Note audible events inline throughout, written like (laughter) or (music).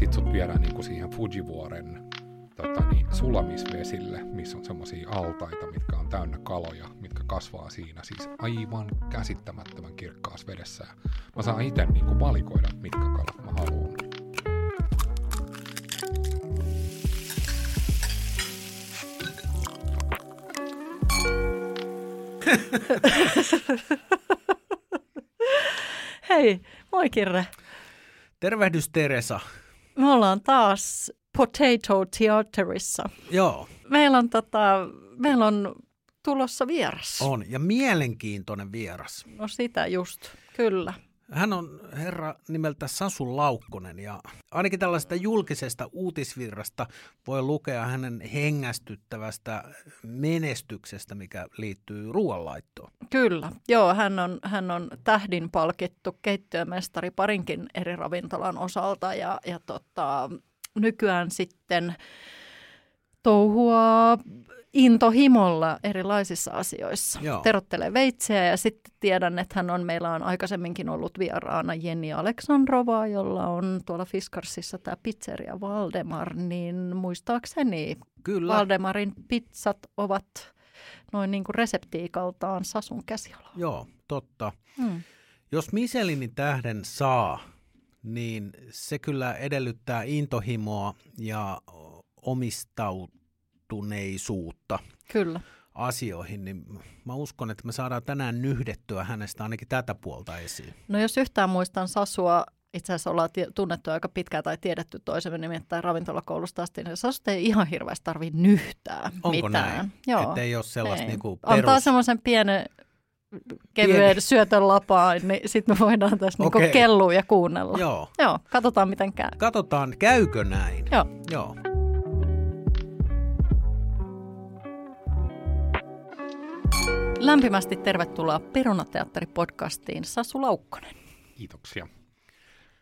Sitten sut viedään niin kuin siihen Fujivuoren tota, niin, sulamisvesille, missä on semmoisia altaita, mitkä on täynnä kaloja, mitkä kasvaa siinä siis aivan käsittämättömän kirkkaassa vedessä. Mä saan itse niin kuin valikoida, mitkä kalat mä haluan. (laughs) Hei, moi Kirre. Tervehdys Teresa. Me ollaan taas Potato Theaterissa. Joo, Meillä on, tota, meillä on tulossa vieras. on. Ja mielenkiintoinen vieras. No sitä just, kyllä. Hän on herra nimeltä Sasu Laukkonen ja ainakin tällaisesta julkisesta uutisvirrasta voi lukea hänen hengästyttävästä menestyksestä, mikä liittyy ruoanlaittoon. Kyllä, joo, hän on, hän on tähdin palkittu keittiömestari parinkin eri ravintolan osalta ja, ja tota, nykyään sitten touhua intohimolla erilaisissa asioissa. Joo. Terottelee veitsiä ja sitten tiedän, että hän on, meillä on aikaisemminkin ollut vieraana Jenni Aleksandrova, jolla on tuolla Fiskarsissa tämä pizzeria Valdemar, niin muistaakseni Kyllä. Valdemarin pizzat ovat noin niin kuin reseptiikaltaan Sasun käsialaa. Joo, totta. Hmm. Jos Michelinin tähden saa, niin se kyllä edellyttää intohimoa ja omistautuneisuutta Kyllä. asioihin, niin mä uskon, että me saadaan tänään nyhdettyä hänestä ainakin tätä puolta esiin. No jos yhtään muistan Sasua, itse asiassa ollaan tie- tunnettu aika pitkään tai tiedetty toisemme nimittäin ravintolakoulusta asti, niin Sasusta ei ihan hirveästi tarvitse nyhtää Onko mitään. näin? Joo. Että ei ole sellaista Ei. niinku Antaa perus... semmoisen pienen kevyen Pieni. syötön lapaan, niin sitten me voidaan tässä niinku kellua ja kuunnella. Joo. Joo, katsotaan miten käy. Katsotaan, käykö näin. Joo. Joo. Lämpimästi tervetuloa Perunateatteri-podcastiin Sasu Laukkonen. Kiitoksia.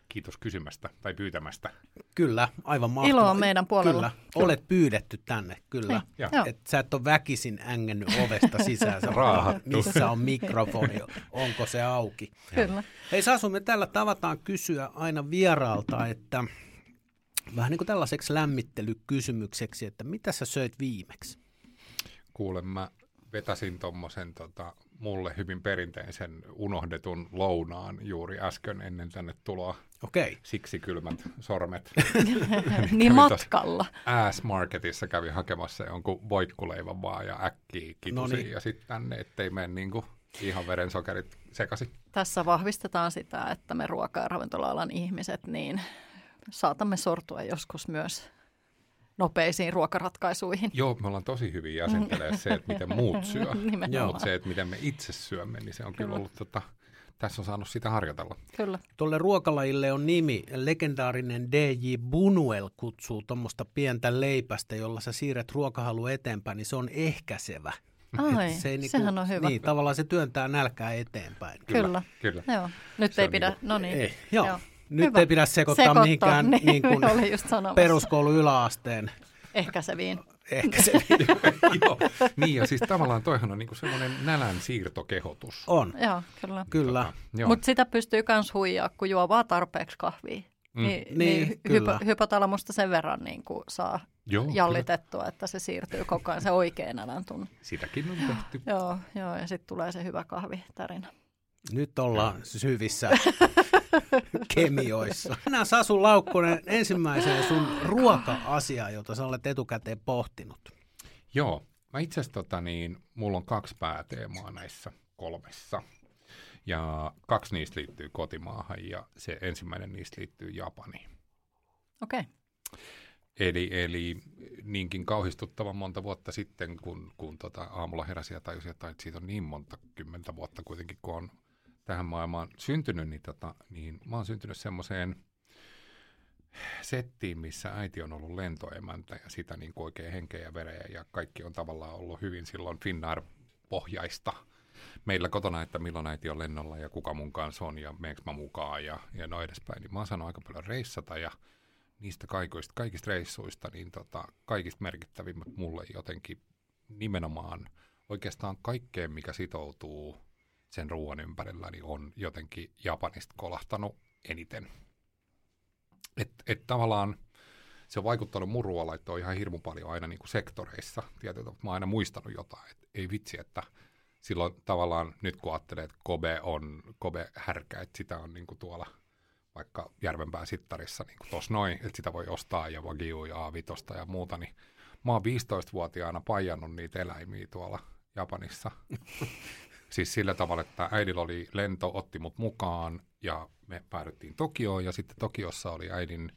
Kiitos kysymästä tai pyytämästä. Kyllä, aivan mahtavaa. Ilo on meidän puolella. Kyllä, olet pyydetty tänne, kyllä. Niin. Joo. Et sä et ole väkisin ängennyt ovesta sisään, sä Raahattu. missä on mikrofoni, onko se auki. Kyllä. Hei Sasu, me täällä tavataan kysyä aina vieraalta, että vähän niin kuin tällaiseksi lämmittelykysymykseksi, että mitä sä söit viimeksi? Kuulen, mä vetäsin tuommoisen tota, mulle hyvin perinteisen unohdetun lounaan juuri äsken ennen tänne tuloa. Okei, Siksi kylmät sormet. (laughs) niin matkalla. Ass Marketissa kävi hakemassa jonkun voikkuleivän vaan ja äkkiä kitusin ja sitten tänne, ettei mene niinku ihan verensokerit sekaisin. Tässä vahvistetaan sitä, että me ruoka- ja ravintola-alan ihmiset, niin saatamme sortua joskus myös nopeisiin ruokaratkaisuihin. Joo, me ollaan tosi hyvin jäsentelee se, että miten muut syö. (laughs) Mutta se, että miten me itse syömme, niin se on kyllä, Kyllä. ollut, tota, tässä on saanut sitä harjoitella. Kyllä. tuolle ruokalajille on nimi, legendaarinen DJ Bunuel kutsuu tuommoista pientä leipästä, jolla sä siirret ruokahalu eteenpäin, niin se on ehkäisevä. Ai, Se ei niinku- sehän on hyvä. Niin, tavallaan se työntää nälkää eteenpäin. Kyllä. Kyllä. Joo. Nyt Se ei pidä, niinku- no niin. Ei, joo. Joo. Nyt Hyvä. ei pidä sekoittaa, Sekoittaa, mihinkään (laughs) niin, niin kuin peruskoulu yläasteen Ehkäiseviin. ehkä se (laughs) Joo. Niin ja siis tavallaan toihan on niinku semmoinen nälän siirtokehotus. on. Joo, kyllä. Kyllä. Joo. Mutta sitä pystyy myös huijaa, kun juo vaan tarpeeksi kahvia. Mm. Niin, Niin, niin kyllä. hypo, hypotalamusta sen verran niin kuin saa Joo, kyllä. jallitettua, että se siirtyy koko ajan se oikein nälän tunne. Sitäkin on tehty. Joo, joo ja sitten tulee se hyvä kahvitarina. Nyt ollaan syvissä (laughs) kemioissa. Mennään Sasu Laukkonen ensimmäiseen sun ruoka-asiaan, jota sä olet etukäteen pohtinut. Joo, mä itse asiassa tota, niin, mulla on kaksi pääteemaa näissä kolmessa. Ja kaksi niistä liittyy kotimaahan ja se ensimmäinen niistä liittyy Japaniin. Okei. Okay. Eli, eli niinkin kauhistuttavan monta vuotta sitten, kun, kun tota aamulla heräsi ja tajusin, että siitä on niin monta kymmentä vuotta kuitenkin, kun on tähän maailmaan syntynyt, niin, tota, niin mä oon syntynyt semmoiseen settiin, missä äiti on ollut lentoemäntä ja sitä niin kuin oikein henkeä ja vereä ja kaikki on tavallaan ollut hyvin silloin Finnair-pohjaista meillä kotona, että milloin äiti on lennolla ja kuka mun kanssa on ja meneekö mä mukaan ja, ja noin edespäin. Niin mä oon saanut aika paljon reissata ja niistä kaikista, kaikista reissuista, niin tota, kaikista merkittävimmät mulle jotenkin nimenomaan oikeastaan kaikkeen, mikä sitoutuu sen ruoan ympärillä, niin on jotenkin Japanista kolahtanut eniten. Että et tavallaan se on vaikuttanut mun ruoanlaittoon ihan hirmu paljon aina niin kuin sektoreissa. Tietysti mä oon aina muistanut jotain, että ei vitsi, että silloin tavallaan nyt kun ajattelee, että Kobe on Kobe härkä, että sitä on niin kuin tuolla vaikka Järvenpää sittarissa niin kuin tuossa noin, että sitä voi ostaa ja Wagyu ja A5 ja muuta, niin mä oon 15-vuotiaana pajannut niitä eläimiä tuolla Japanissa. (laughs) siis sillä tavalla, että äidillä oli lento, otti mut mukaan ja me päädyttiin Tokioon ja sitten Tokiossa oli äidin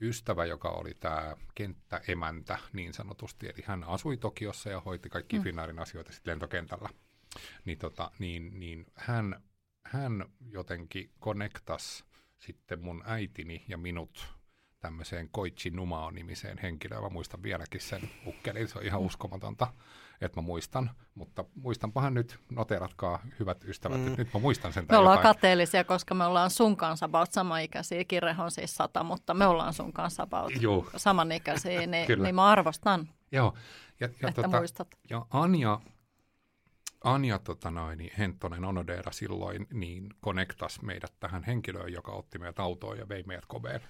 ystävä, joka oli tämä kenttäemäntä niin sanotusti. Eli hän asui Tokiossa ja hoiti kaikki mm. Finnairin asioita sitten lentokentällä. Niin, tota, niin, niin hän, hän jotenkin connectas sitten mun äitini ja minut tämmöiseen Koichi Numao-nimiseen henkilöön. Mä muistan vieläkin sen ukkelin, se on ihan uskomatonta, että mä muistan. Mutta muistanpahan nyt, noteratkaa hyvät ystävät, mm. että nyt mä muistan sen. Me ollaan jotain. kateellisia, koska me ollaan sun kanssa about samanikäisiä. Kirre on siis sata, mutta me ollaan sun kanssa about Juh. samanikäisiä, niin, niin mä arvostan, Joo. Ja, ja että tota, muistat. Ja Anja, Anja tota noin, niin Henttonen Onodera silloin niin connectas meidät tähän henkilöön, joka otti meidät autoon ja vei meidät Kobeen.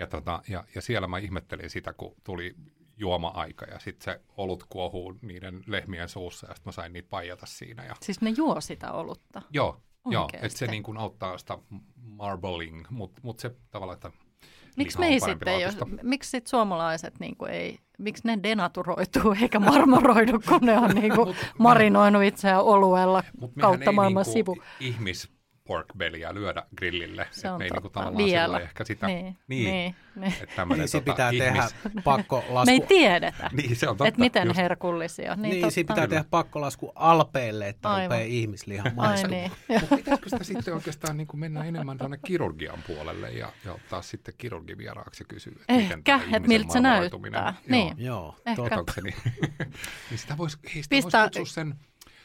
Ja, tota, ja, ja siellä mä ihmettelin sitä, kun tuli juoma-aika ja sitten se olut kuohuu niiden lehmien suussa ja sitten mä sain niitä paijata siinä. Ja... Siis ne juo sitä olutta? Joo, joo että se niin kuin auttaa sitä marbling, mutta mut se tavallaan, että Miksi me ei sitten, jos, miksi sit suomalaiset niin kuin ei, miksi ne denaturoituu (laughs) eikä marmoroidu, kun ne on niin kuin marinoinut itseään oluella kautta maailman niin sivu? ihmis pork bellyä lyödä grillille. Se on me ei niinku tavallaan Vielä. ehkä sitä, niin, niin, niin, niin. Että niin tota, pitää ihmis... tehdä pakkolasku. me ei tiedetä, (laughs) niin, se on totta, että miten just. herkullisia. Niin, niin siinä pitää tehdä pakkolasku alpeille, että Aivan. rupeaa ihmislihan maistumaan. Niin. (laughs) Mutta pitäisikö sitä sitten oikeastaan niin kuin mennä enemmän tuonne kirurgian puolelle ja, ja ottaa sitten kirurgivieraaksi ja kysyä, että Ehkä, että miltä se näyttää. Niin. Joo, Ehkä. Niin, (laughs) niin sitä voisi, hei, sitä Pistää... voisi kutsua sen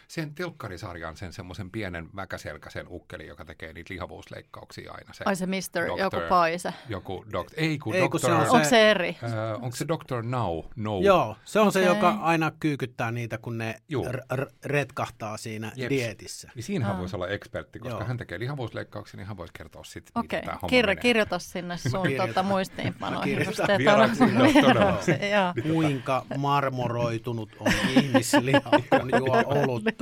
sen telkkarisarjan sen semmoisen pienen väkäselkäisen ukkeli, joka tekee niitä lihavuusleikkauksia aina. Se Ai se Mister joku paise. Joku dok, ei kun ei, doktor, se on se, onko se eri? Äh, onko se Dr. Now? No. Joo, se on okay. se, joka aina kyykyttää niitä, kun ne r- r- retkahtaa siinä Jeps. dietissä. Niin siinähän ah. voisi olla ekspertti, koska Joo. hän tekee lihavuusleikkauksia, niin hän voisi kertoa sitten, okay. miten tämä homma Kir- kirjoita sinne sun tuota, muistiinpanoihin. (laughs) Kuinka marmoroitunut on ihmisliha, kun juo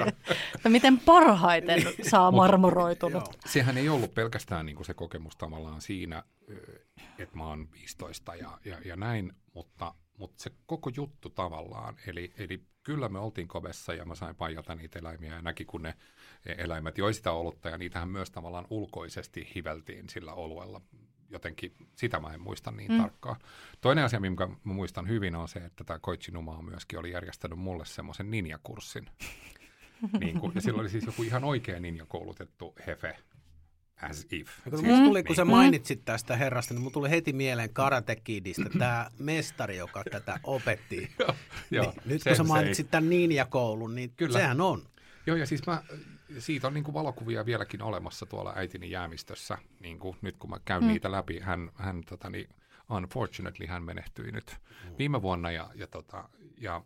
olutta miten parhaiten saa marmoroitunut. Sehän ei ollut pelkästään niin kuin se kokemus tavallaan siinä, että mä oon 15 ja, ja, ja näin, mutta, mutta se koko juttu tavallaan, eli, eli kyllä me oltiin kovessa ja mä sain paijata niitä eläimiä ja näki, kun ne eläimet joi sitä olutta ja niitähän myös tavallaan ulkoisesti hiveltiin sillä oluella. Jotenkin sitä mä en muista niin mm. tarkkaan. Toinen asia, minkä mä muistan hyvin, on se, että tämä Koichi Numa myöskin oli järjestänyt mulle semmoisen ninjakurssin. Niin kuin, ja silloin oli siis joku ihan oikea ninja koulutettu hefe, as if. Kun siis, tuli, niin. kun sä mainitsit tästä herrasta, niin mun tuli heti mieleen Karate Kidistä tämä mestari, joka tätä opetti. (laughs) joo, niin, jo, nyt kun sä mainitsit tämän ninja-koulun, niin Kyllä. sehän on. Joo, ja siis mä, siitä on niin kuin valokuvia vieläkin olemassa tuolla äitini jäämistössä. Niin kuin nyt kun mä käyn mm. niitä läpi, hän, hän tota, niin, unfortunately hän menehtyi nyt mm. viime vuonna ja, ja, tota, ja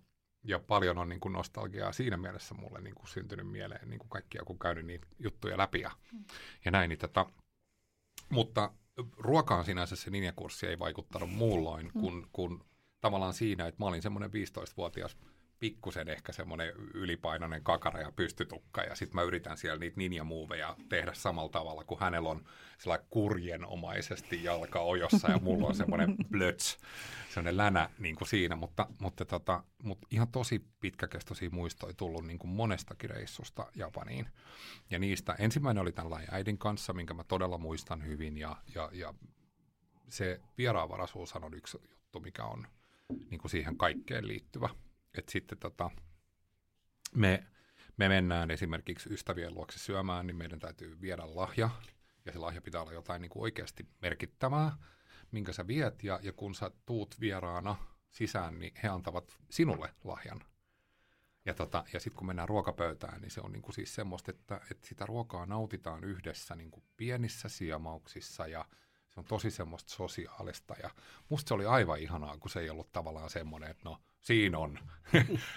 ja paljon on niin kuin nostalgiaa siinä mielessä mulle niin kuin syntynyt mieleen niin kuin kaikkia, kun käynyt niitä juttuja läpi ja, mm. ja näin. Niin tota, mutta ruokaan sinänsä se ninjakurssi ei vaikuttanut muulloin mm. kuin, kuin tavallaan siinä, että mä olin semmoinen 15-vuotias pikkusen ehkä semmoinen ylipainoinen kakara ja pystytukka, ja sitten mä yritän siellä niitä ninja-muuveja tehdä samalla tavalla, kuin hänellä on sellainen kurjenomaisesti jalka ojossa, ja mulla on semmoinen (laughs) blöts, semmoinen länä niin kuin siinä, mutta, mutta, tota, mutta ihan tosi pitkäkestoisia muistoja tullut niin kuin monestakin reissusta Japaniin. Ja niistä ensimmäinen oli tällainen äidin kanssa, minkä mä todella muistan hyvin, ja, ja, ja se vieraanvaraisuus on yksi juttu, mikä on niin kuin siihen kaikkeen liittyvä että sitten tota, me, me mennään esimerkiksi ystävien luokse syömään, niin meidän täytyy viedä lahja, ja se lahja pitää olla jotain niin kuin oikeasti merkittävää, minkä sä viet, ja, ja kun sä tuut vieraana sisään, niin he antavat sinulle lahjan. Ja, tota, ja sitten kun mennään ruokapöytään, niin se on niinku siis semmoista, että, että sitä ruokaa nautitaan yhdessä niinku pienissä siemauksissa. Ja Se on tosi semmoista sosiaalista. Ja musta se oli aivan ihanaa, kun se ei ollut tavallaan semmoinen, että no siinä on.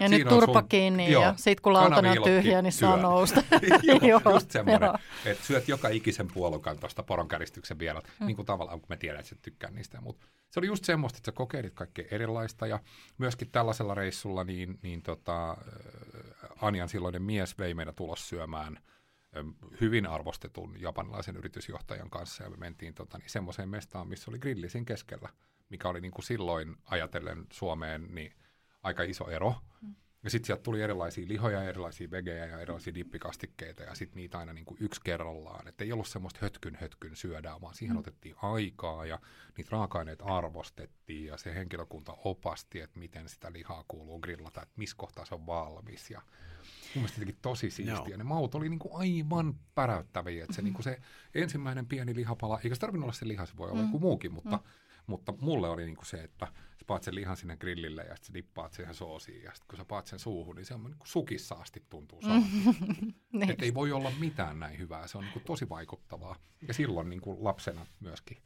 Ja nyt turpa sun, kiinni joo, ja sit kun lautanen on tyhjä, niin saa nousta. (laughs) (laughs) joo, just semmoinen, että syöt joka ikisen puolukan tuosta poronkäristyksen vielä, mm. niin kuin tavallaan, kun me tiedän, että sä tykkää niistä. Mutta se oli just semmoista, että sä kokeilit kaikkea erilaista ja myöskin tällaisella reissulla niin, niin tota, Anjan silloinen mies vei meidät ulos syömään – hyvin arvostetun japanilaisen yritysjohtajan kanssa ja me mentiin tota, niin semmoiseen mestaan, missä oli grillisin keskellä, mikä oli niin kuin silloin ajatellen Suomeen niin aika iso ero. Mm. Ja sitten sieltä tuli erilaisia lihoja, erilaisia vegejä ja erilaisia dippikastikkeita ja sitten niitä aina niin kuin yksi kerrallaan. Että ei ollut semmoista hötkyn hötkyn syödään, vaan siihen mm. otettiin aikaa ja niitä raaka-aineita arvostettiin ja se henkilökunta opasti, että miten sitä lihaa kuuluu grillata, että missä kohtaa se on valmis. Ja mun mielestä tosi siistiä. Ne maut oli niinku aivan päräyttäviä. Että se, mm-hmm. niinku se ensimmäinen pieni lihapala, eikä se tarvinnut olla se liha, se voi olla mm-hmm. joku muukin, mutta, mm-hmm. mutta mulle oli niinku se, että sä paat sen lihan sinne grillille ja sitten sä dippaat siihen soosiin ja sitten kun sä paat sen suuhun, niin se on niinku sukissa asti tuntuu mm-hmm. (laughs) niin. Että ei voi olla mitään näin hyvää, se on niinku tosi vaikuttavaa. Ja silloin niinku lapsena myöskin.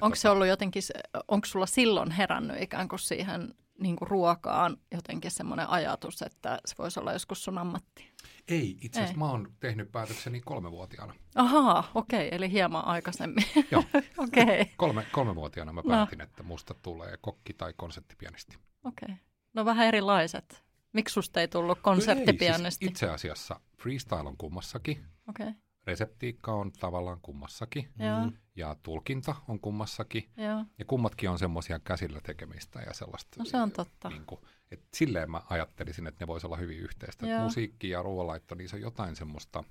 onko tota... se ollut jotenkin, onko sulla silloin herännyt ikään kuin siihen niin kuin ruokaan jotenkin semmoinen ajatus, että se voisi olla joskus sun ammatti? Ei, itse asiassa mä oon tehnyt päätökseni kolmevuotiaana. Ahaa, okei, okay, eli hieman aikaisemmin. Joo, (laughs) okay. Kolme, kolmevuotiaana mä no. päätin, no. että musta tulee kokki tai konserttipianisti. Okei, okay. no vähän erilaiset. Miksi susta ei tullut konserttipianisti? Ei, siis itse asiassa freestyle on kummassakin. Okei. Okay reseptiikka on tavallaan kummassakin Joo. ja tulkinta on kummassakin. Joo. Ja kummatkin on semmoisia käsillä tekemistä ja sellaista. No se on totta. Niin kuin, et silleen mä ajattelisin, että ne voisi olla hyvin yhteistä. Musiikki ja ruoanlaitto, niin se on jotain semmoista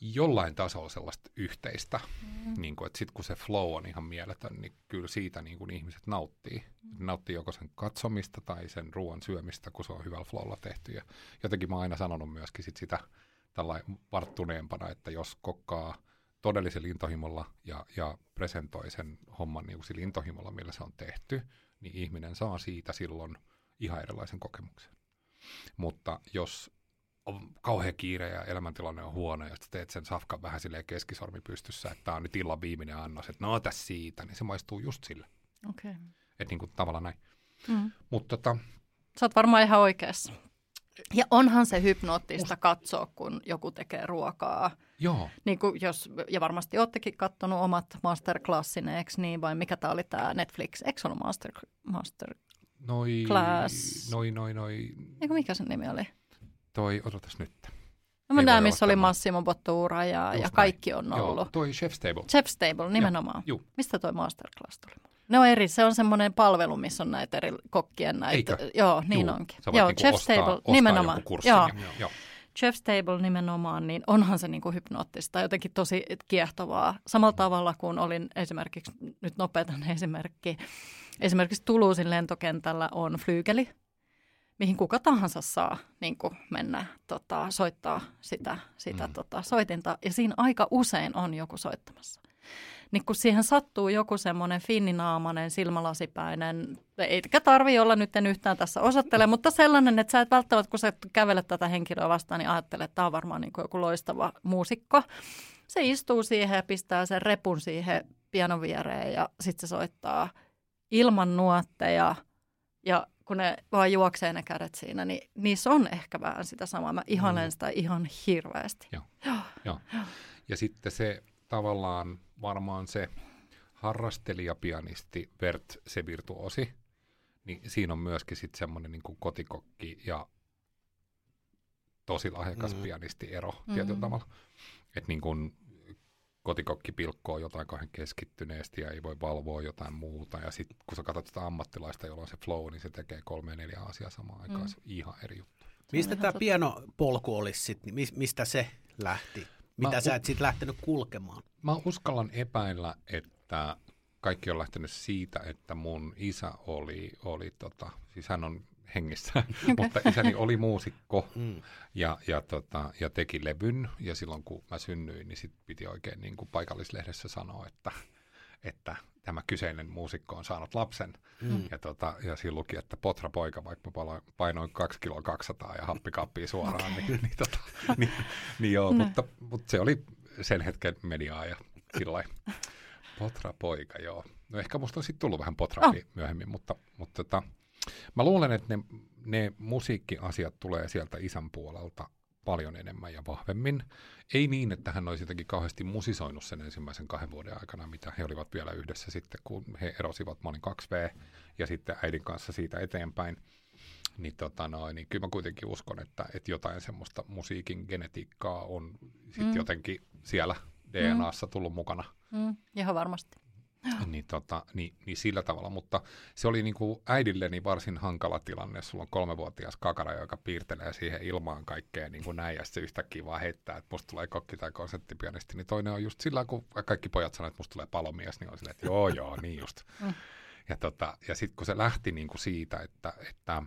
jollain tasolla sellaista yhteistä. Mm. Niin kuin, että sitten kun se flow on ihan mieletön, niin kyllä siitä niin kuin ihmiset nauttii. Mm. Nauttii joko sen katsomista tai sen ruoan syömistä, kun se on hyvällä flowlla tehty. Ja jotenkin mä oon aina sanonut myöskin sit sitä tällainen varttuneempana, että jos kokkaa todellisen intohimolla ja, ja presentoi sen homman niin sillä intohimolla, millä se on tehty, niin ihminen saa siitä silloin ihan erilaisen kokemuksen. Mutta jos on kauhean kiire ja elämäntilanne on huono, ja teet sen safkan vähän silleen keskisormi pystyssä, että tämä on nyt illan viimeinen annos, että no tässä siitä, niin se maistuu just sille. Okei. Okay. Että niin kuin tavallaan näin. Mm. Mutta tota, Sä oot varmaan ihan oikeassa. Ja onhan se hypnoottista katsoa, kun joku tekee ruokaa. Joo. Niin kuin jos, ja varmasti oottekin katsonut omat masterclassine, eikö niin? Vai mikä tämä oli tämä Netflix? Eikö ollut master, master noi, class? Noi, noi, noi. Eikö mikä sen nimi oli? Toi, odotas nyt. No mä näen, missä oli Massimo Bottura ja, ja kaikki on ollut. Joo, toi Chef's Table. Chef's Table, nimenomaan. Joo, Mistä toi masterclass tuli? Ne on eri, se on semmoinen palvelu, missä on näitä eri kokkien näitä. Eikö? Joo, niin Juu, onkin. Joo, niinku Chef's ostaa, Table, ostaa nimenomaan. Joo. joo. Chef's Table nimenomaan, niin onhan se niin kuin hypnoottista, jotenkin tosi kiehtovaa. Samalla tavalla kuin olin esimerkiksi, nyt nopetan esimerkki, esimerkiksi Tuluusin lentokentällä on flyygeli, mihin kuka tahansa saa niin kuin mennä tota, soittaa sitä, sitä mm. tota, soitinta. Ja siinä aika usein on joku soittamassa niin kun siihen sattuu joku semmoinen finninaamainen, silmälasipäinen, eikä tarvi olla nyt en yhtään tässä osoittele, mutta sellainen, että sä et välttämättä, kun sä kävelet tätä henkilöä vastaan, niin ajattelet, että tämä on varmaan niin joku loistava muusikko. Se istuu siihen ja pistää sen repun siihen pianon viereen ja sitten se soittaa ilman nuotteja ja kun ne vaan juoksee ne kädet siinä, niin niissä on ehkä vähän sitä samaa. Mä ihanen mm. sitä ihan hirveästi. Joo. Joo. Joo. Ja sitten se tavallaan varmaan se harrastelijapianisti Bert se virtuosi, niin siinä on myöskin sitten semmoinen niin kotikokki ja tosi lahjakas mm. pianisti ero mm-hmm. tietyllä tavalla. Että niin kuin kotikokki pilkkoo jotain kahden keskittyneesti ja ei voi valvoa jotain muuta. Ja sitten kun sä katsot sitä ammattilaista, jolla on se flow, niin se tekee kolme neljä asiaa samaan aikaan. Mm. Se on ihan eri juttu. Mistä tämä pianopolku olisi sitten, mistä se lähti? Mitä mä, sä et sitten lähtenyt kulkemaan? Mä uskallan epäillä, että kaikki on lähtenyt siitä, että mun isä oli, oli tota, siis hän on hengissä, okay. (laughs) mutta isäni oli muusikko mm. ja, ja, tota, ja teki levyn. Ja silloin kun mä synnyin, niin sit piti oikein niin kuin paikallislehdessä sanoa, että, että tämä kyseinen muusikko on saanut lapsen. Mm. Ja, tota, ja siinä luki, että potra poika, vaikka mä painoin 2 kiloa 200 ja happikaappia suoraan, okay. niin, niin, tota, (laughs) niin, niin joo, no. mutta, mutta se oli sen hetken mediaa ja sillä Potra-poika, joo. No ehkä musta on sitten tullut vähän potrampi oh. myöhemmin, mutta, mutta tota, mä luulen, että ne, ne musiikkiasiat tulee sieltä isän puolelta paljon enemmän ja vahvemmin. Ei niin, että hän olisi jotenkin kauheasti musisoinut sen ensimmäisen kahden vuoden aikana, mitä he olivat vielä yhdessä sitten, kun he erosivat. Mä olin 2V ja sitten äidin kanssa siitä eteenpäin. Niin, tota noin, niin kyllä mä kuitenkin uskon, että, että jotain semmoista musiikin genetiikkaa on sitten mm. jotenkin siellä DNAssa mm. tullut mukana. Mm, ihan varmasti. Niin, tota, niin, niin sillä tavalla, mutta se oli niin kuin äidilleni varsin hankala tilanne. Sulla on kolmevuotias kakara, joka piirtelee siihen ilmaan kaikkea niin kuin näin, ja se yhtäkkiä vaan heittää, että musta tulee kokki tai konserttipianisti. Niin toinen on just sillä kun kaikki pojat sanoivat, että musta tulee palomies, niin on silleen, että joo, joo, niin just. Mm. Ja, tota, ja sitten kun se lähti niin kuin siitä, että, että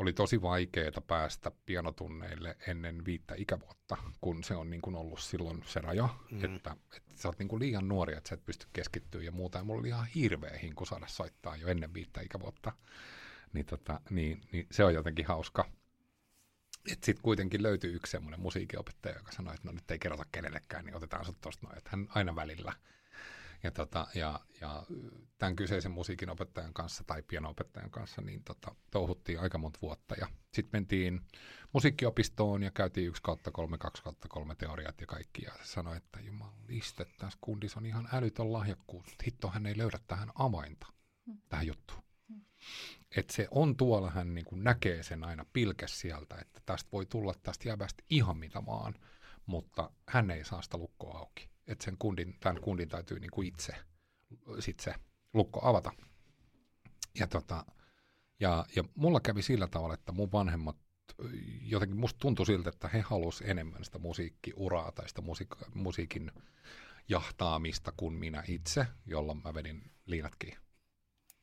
oli tosi vaikeaa päästä pianotunneille ennen viittä ikävuotta, kun se on niin kuin ollut silloin se raja, mm. että, että sä oot niin kuin liian nuori, että sä et pysty keskittyä ja muuta. Ja mulla oli ihan hirveä hinku saada soittaa jo ennen viittä ikävuotta. Niin, tota, niin, niin se on jotenkin hauska. Sitten kuitenkin löytyi yksi semmoinen musiikinopettaja, joka sanoi, että no nyt ei kerrota kenellekään, niin otetaan sut tosta noin. Että hän aina välillä – ja, tota, ja, ja tämän kyseisen musiikinopettajan kanssa tai pianoopettajan kanssa niin tota, touhuttiin aika monta vuotta. Ja sitten mentiin musiikkiopistoon ja käytiin yksi kautta kolme, kaksi kautta kolme teoriat ja kaikki. Ja se sanoi, että jumaliste, tässä kundissa on ihan älytön lahjakkuus. Hitto, hän ei löydä tähän avainta, hmm. tähän juttuun. Hmm. Että se on tuolla, hän niin kuin näkee sen aina pilkes sieltä, että tästä voi tulla tästä jäbästä ihan mitä vaan, mutta hän ei saa sitä lukkoa auki että sen kundin, tämän kundin täytyy niin kuin itse sit se lukko avata. Ja, tota, ja, ja mulla kävi sillä tavalla, että mun vanhemmat jotenkin musta tuntui siltä, että he halusivat enemmän sitä musiikkiuraa tai sitä musiik- musiikin jahtaamista kuin minä itse, jolloin mä vedin liinat kiinni.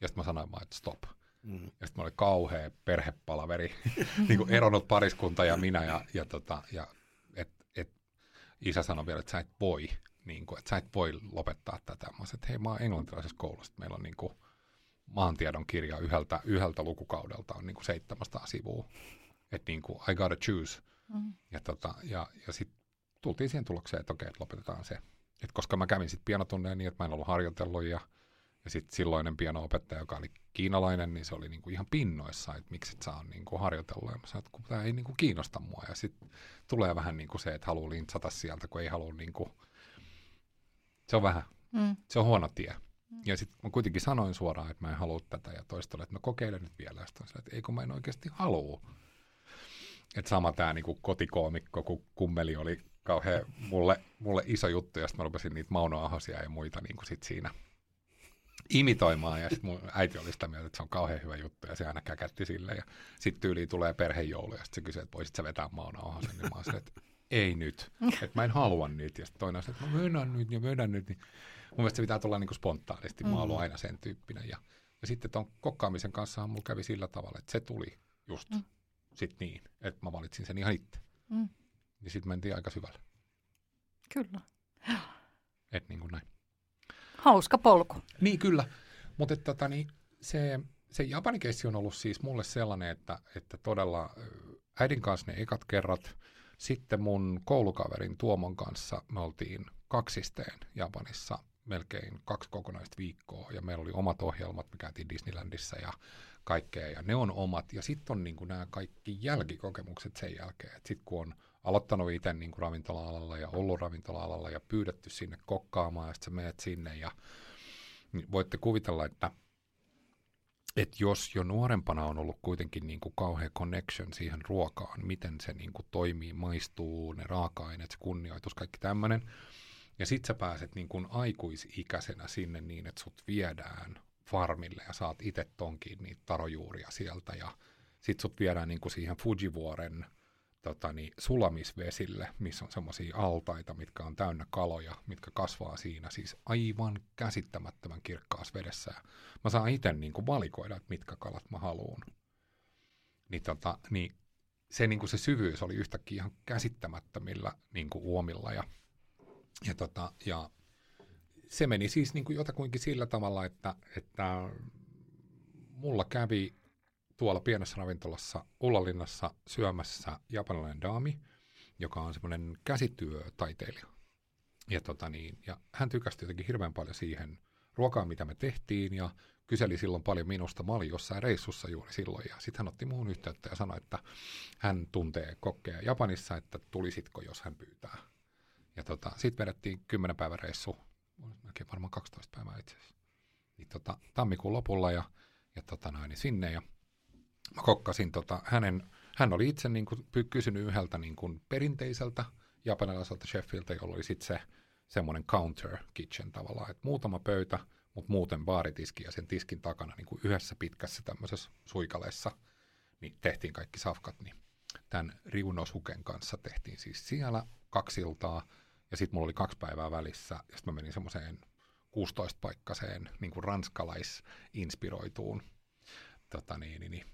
Ja sitten mä sanoin vaan, että stop. Mm. Ja sitten mä olin kauhea perhepalaveri, (laughs) niin kuin eronnut pariskunta ja minä. Ja, ja, tota, ja isä sanoi vielä, että sä et voi niin kuin, että sä et voi lopettaa tätä. Mä sanoin, että hei, mä oon englantilaisessa koulussa, meillä on niin kuin, maantiedon kirja yhdeltä, yhdeltä lukukaudelta on niin kuin 700 sivua. Että niin kuin, I gotta choose. Mm. Ja, tota, ja, ja sitten tultiin siihen tulokseen, että okei, että lopetetaan se. Et koska mä kävin sitten pianotunneja niin, että mä en ollut harjoitellut ja, ja sitten silloinen pianoopettaja, joka oli kiinalainen, niin se oli niinku ihan pinnoissa, että miksi et saa niinku harjoitella. Ja mä sanoin, että kun tämä ei niinku kiinnosta mua. Ja sitten tulee vähän niinku se, että haluaa lintsata sieltä, kun ei halua niinku se on vähän. Mm. Se on huono tie. Mm. Ja sitten mä kuitenkin sanoin suoraan, että mä en halua tätä ja toistolle, että no kokeile nyt vielä. Ja sitten että ei kun mä en oikeasti halua. Että sama tämä niinku kotikoomikko, kun kummeli oli kauhean mulle, mulle iso juttu, ja sitten mä rupesin niitä Mauno Ahosia ja muita niinku sit siinä imitoimaan, ja sitten mun äiti oli sitä mieltä, että se on kauhean hyvä juttu, ja se aina käkätti sille, ja sitten tyyliin tulee perhejoulu, ja sitten se kysyy, että voisit sä vetää Mauno Ahosen, niin mä oon että ei nyt, että mä en halua nyt. Ja sitten toinen on että mä vedän nyt ja vedän nyt. Niin mun mielestä se pitää tulla niin kuin spontaanisti. Mm. Mä oon aina sen tyyppinen. Ja, ja sitten tuon kokkaamisen kanssa mulla kävi sillä tavalla, että se tuli just mm. sit niin, että mä valitsin sen ihan itse. Mm. Ja sitten mentiin aika syvälle. Kyllä. Et niin kuin näin. Hauska polku. Niin, kyllä. Mutta tota, niin, se, se Japanin keissi on ollut siis mulle sellainen, että, että todella äidin kanssa ne ekat kerrat – sitten mun koulukaverin Tuomon kanssa me oltiin kaksisteen Japanissa melkein kaksi kokonaista viikkoa ja meillä oli omat ohjelmat, me käytiin Disneylandissa ja kaikkea ja ne on omat ja sitten on niin nämä kaikki jälkikokemukset sen jälkeen, että sitten kun on aloittanut itse niin ravintola-alalla ja ollut ravintola-alalla ja pyydetty sinne kokkaamaan ja sitten menet sinne ja niin voitte kuvitella, että että jos jo nuorempana on ollut kuitenkin niin kuin kauhean connection siihen ruokaan, miten se niin kuin toimii, maistuu, ne raaka-aineet, se kunnioitus, kaikki tämmöinen, ja sit sä pääset niin kuin aikuisikäisenä sinne niin, että sut viedään farmille ja saat itse tonkin niitä tarojuuria sieltä, ja sit sut viedään niin kuin siihen Fujivuoren tota, niin, sulamisvesille, missä on semmoisia altaita, mitkä on täynnä kaloja, mitkä kasvaa siinä, siis aivan käsittämättömän kirkkaassa vedessä. Mä saan itse niin kuin valikoida, että mitkä kalat mä haluan. Niin, tota, niin se, niin kuin se syvyys oli yhtäkkiä ihan käsittämättömillä niin kuin uomilla. Ja, ja, tota, ja se meni siis niin kuin jotakuinkin sillä tavalla, että, että mulla kävi tuolla pienessä ravintolassa Ullalinnassa syömässä japanilainen daami, joka on semmoinen käsityötaiteilija. Ja, tota niin, ja hän tykästi jotenkin hirveän paljon siihen ruokaan, mitä me tehtiin, ja kyseli silloin paljon minusta. Mä olin jossain reissussa juuri silloin, ja sitten hän otti muuhun yhteyttä ja sanoi, että hän tuntee kokkeja Japanissa, että tulisitko, jos hän pyytää. Ja tota, sitten vedettiin 10 päivän reissu, melkein varmaan 12 päivää itse asiassa, niin tota, tammikuun lopulla, ja, ja tota noin, niin sinne, ja mä kokkasin tota, hänen, hän oli itse niin kuin, kysynyt yhdeltä niin kuin, perinteiseltä japanilaiselta chefiltä, jolla oli sitten se semmoinen counter kitchen tavallaan, että muutama pöytä, mutta muuten baaritiski ja sen tiskin takana niin kuin yhdessä pitkässä tämmöisessä suikaleessa, niin tehtiin kaikki safkat, niin tämän Riunosuken kanssa tehtiin siis siellä kaksi iltaa, ja sitten mulla oli kaksi päivää välissä, ja sitten mä menin semmoiseen 16-paikkaseen niin kuin ranskalaisinspiroituun tota niin, niin, niin,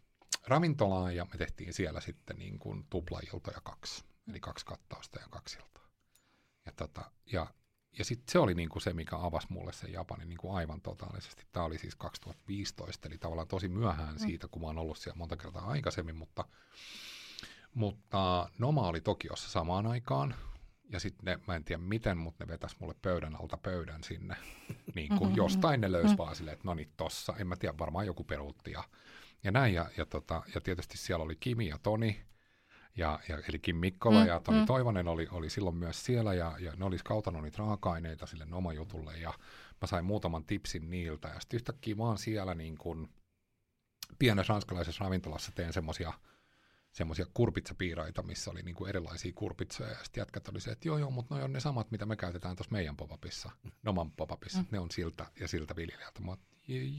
ravintolaan, ja me tehtiin siellä sitten niin kuin tuplailtoja kaksi, eli kaksi kattausta ja kaksi iltaa. Ja, tota, ja ja sitten se oli niinku se, mikä avasi mulle sen Japanin niinku aivan totaalisesti. Tämä oli siis 2015, eli tavallaan tosi myöhään mm. siitä, kun mä oon ollut siellä monta kertaa aikaisemmin, mutta, mutta Noma oli Tokiossa samaan aikaan. Ja sitten ne, mä en tiedä miten, mutta ne vetäisi mulle pöydän alta pöydän sinne. (laughs) Niin kuin mm-hmm. jostain ne löysi mm. vaan silleen, että no niin tossa, en mä tiedä, varmaan joku peruutti ja, ja näin. Ja, ja, tota, ja tietysti siellä oli Kimi ja Toni, ja, ja, eli Kim Mikkola mm, ja Toni mm. Toivonen oli, oli silloin myös siellä ja, ja ne olisi kautanut niitä raaka-aineita sille jutulle ja mä sain muutaman tipsin niiltä ja sitten yhtäkkiä vaan siellä niin kuin pienessä ranskalaisessa ravintolassa teen semmoisia semmoisia kurpitsapiiraita, missä oli niin kuin erilaisia kurpitsoja, ja sitten jätkät oli se, että joo joo, mutta ne on ne samat, mitä me käytetään tuossa meidän popapissa, Noman popapissa, mm. ne on siltä ja siltä viljelijältä. Mä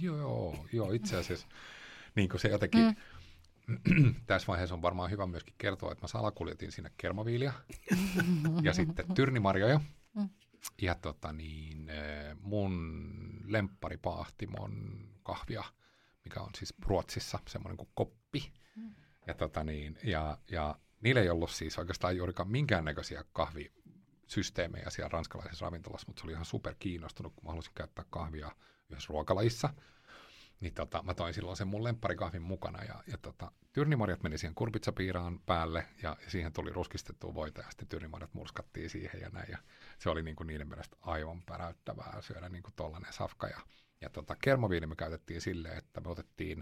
joo, joo, itse asiassa niin kuin se jotenkin, mm (clears throat) tässä vaiheessa on varmaan hyvä myöskin kertoa, että mä salakuljetin sinne kermaviiliä ja (laughs) sitten tyrnimarjoja. Ja tota niin, mun lempparipaahtimon kahvia, mikä on siis Ruotsissa semmoinen kuin koppi. Ja, tota niin, ja, ja niillä ei ollut siis oikeastaan juurikaan minkäännäköisiä kahvisysteemejä siellä ranskalaisessa ravintolassa, mutta se oli ihan super kiinnostunut, kun mä halusin käyttää kahvia yhdessä ruokalajissa niin tota, mä toin silloin sen mun lempparikahvin mukana ja, ja tota, tyrnimarjat meni siihen kurpitsapiiraan päälle ja, ja siihen tuli ruskistettua voita ja sitten tyrnimarjat murskattiin siihen ja näin ja se oli niin kuin niiden mielestä aivan päräyttävää syödä niin kuin tollainen safka ja, ja tota, kermaviini me käytettiin silleen, että me otettiin,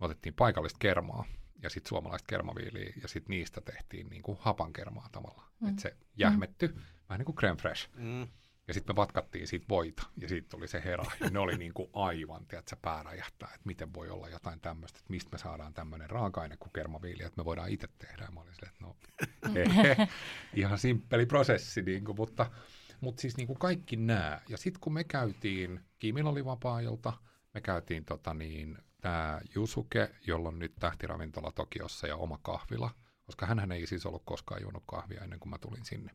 me otettiin paikallista kermaa ja sitten suomalaista kermaviiliä ja sitten niistä tehtiin niin kuin hapan kermaa tavallaan, mm. että se jähmetty, mm. vähän niin kuin creme fresh. Mm ja sitten me vatkattiin siitä voita, ja siitä tuli se hera. Ja ne oli (laughs) niin kuin aivan, tiedätkö, pääräjähtää, että miten voi olla jotain tämmöistä, että mistä me saadaan tämmöinen raaka-aine kuin kermaviili, että me voidaan itse tehdä. Ja mä olin silleen, että no, he, (laughs) ihan simppeli prosessi, niin kuin, mutta, mutta siis niin kuin kaikki nämä. Ja sitten kun me käytiin, Kimil oli vapaa me käytiin tota niin, tämä Jusuke, jolla on nyt tähtiravintola Tokiossa ja oma kahvila, koska hän ei siis ollut koskaan juonut kahvia ennen kuin mä tulin sinne.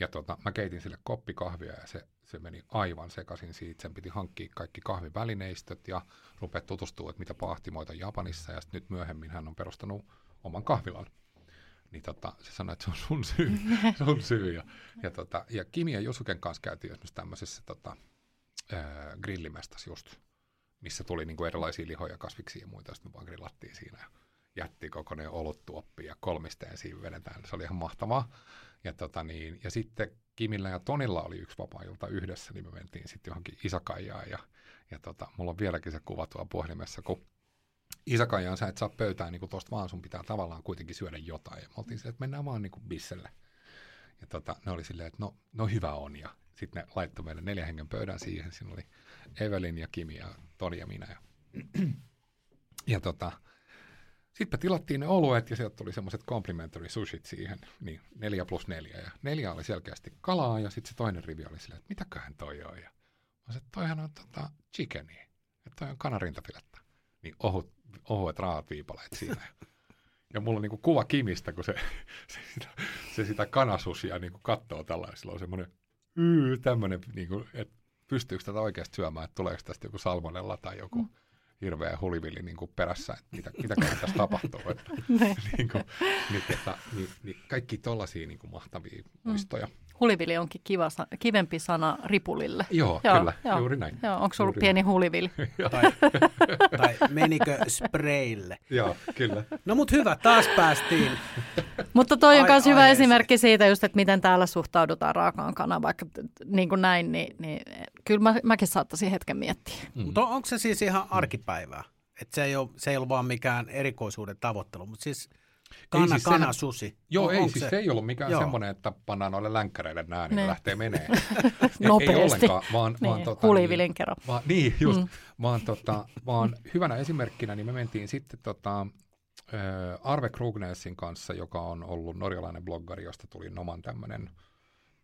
Ja tota, mä keitin sille koppi kahvia ja se, se meni aivan sekaisin siitä. Sen piti hankkia kaikki kahvivälineistöt ja rupea tutustua, että mitä pahtimoita Japanissa. Ja sitten nyt myöhemmin hän on perustanut oman kahvilan. Niin tota, se sanoi, että se on sun syy. (laughs) sun syy. Ja, ja, tota, ja Kimi ja Jusuken kanssa käytiin esimerkiksi tämmöisessä tota, äh, grillimestas just, missä tuli niinku erilaisia lihoja, kasviksia ja muita. Sitten me vaan grillattiin siinä ja jätti kokoinen oluttuoppi ja kolmisteen siinä vedetään. Se oli ihan mahtavaa. Ja, tota niin, ja sitten Kimillä ja Tonilla oli yksi vapaa yhdessä, niin me mentiin sitten johonkin Isakaijaan. Ja, ja tota, mulla on vieläkin se kuva tuolla puhelimessa, kun Isakaijaan sä et saa pöytään niin tuosta vaan, sun pitää tavallaan kuitenkin syödä jotain. Ja me oltiin se, että mennään vaan niin kuin bisselle. Ja tota, ne oli silleen, että no, no hyvä on. Ja sitten ne laittoi meille neljä hengen pöydän siihen. Siinä oli Evelin ja Kimi ja Toni ja minä. Ja, ja tota, sitten tilattiin ne oluet ja sieltä tuli semmoiset complimentary sushit siihen, niin neljä plus neljä. Ja neljä oli selkeästi kalaa ja sitten se toinen rivi oli silleen, että mitäköhän toi on. Ja mä sanoin, että toihan on tota, chickeni, että toi on kanarintafilettä. Niin ohut, ohuet raat viipaleet siinä. Ja mulla on niinku kuva Kimistä, kun se, se, sitä, se sitä kanasusia niinku katsoo tällainen. Sillä on semmoinen tämmöinen, niinku, että pystyykö tätä oikeasti syömään, että tuleeko tästä joku salmonella tai joku. Mm hirveä hulivilli niin kuin perässä, että mitä, mitä tässä tapahtuu. (laughs) Että, niin kuin, niin, että, niin, niin kaikki tollaisia niin kuin mahtavia mm. muistoja. Hulivili onkin kiva, kivempi sana ripulille. Joo, joo kyllä, joo. juuri näin. Joo, onko ollut pieni hulivili? (laughs) tai, tai menikö spraylle? joo, kyllä. No mut hyvä, taas päästiin Mutta toi on myös hyvä esimerkki siitä just, että miten täällä suhtaudutaan raakaan kanaan, vaikka niin kuin näin, niin, niin kyllä mä, mäkin saattaisin hetken miettiä. Mm. Mutta onko se siis ihan arkipäivää? Et se, ei ole, se ei ollut vaan mikään erikoisuuden tavoittelu, mutta siis kana, siis kana, susi. Joo, On- ei, onko siis se? ei ollut mikään Joo. semmoinen, että pannaan noille länkkäreille nää, niin Ne. lähtee menee. (laughs) Ei- Ei Nopeasti. ollenkaan, vaan, Niin, vaan, tota, kerran. Vaan, niin, just. Mm. Vaan, tota, vaan hyvänä esimerkkinä niin me mentiin sitten tota, Arve Krugnesin kanssa, joka on ollut norjalainen bloggari, josta tuli Noman tämmöinen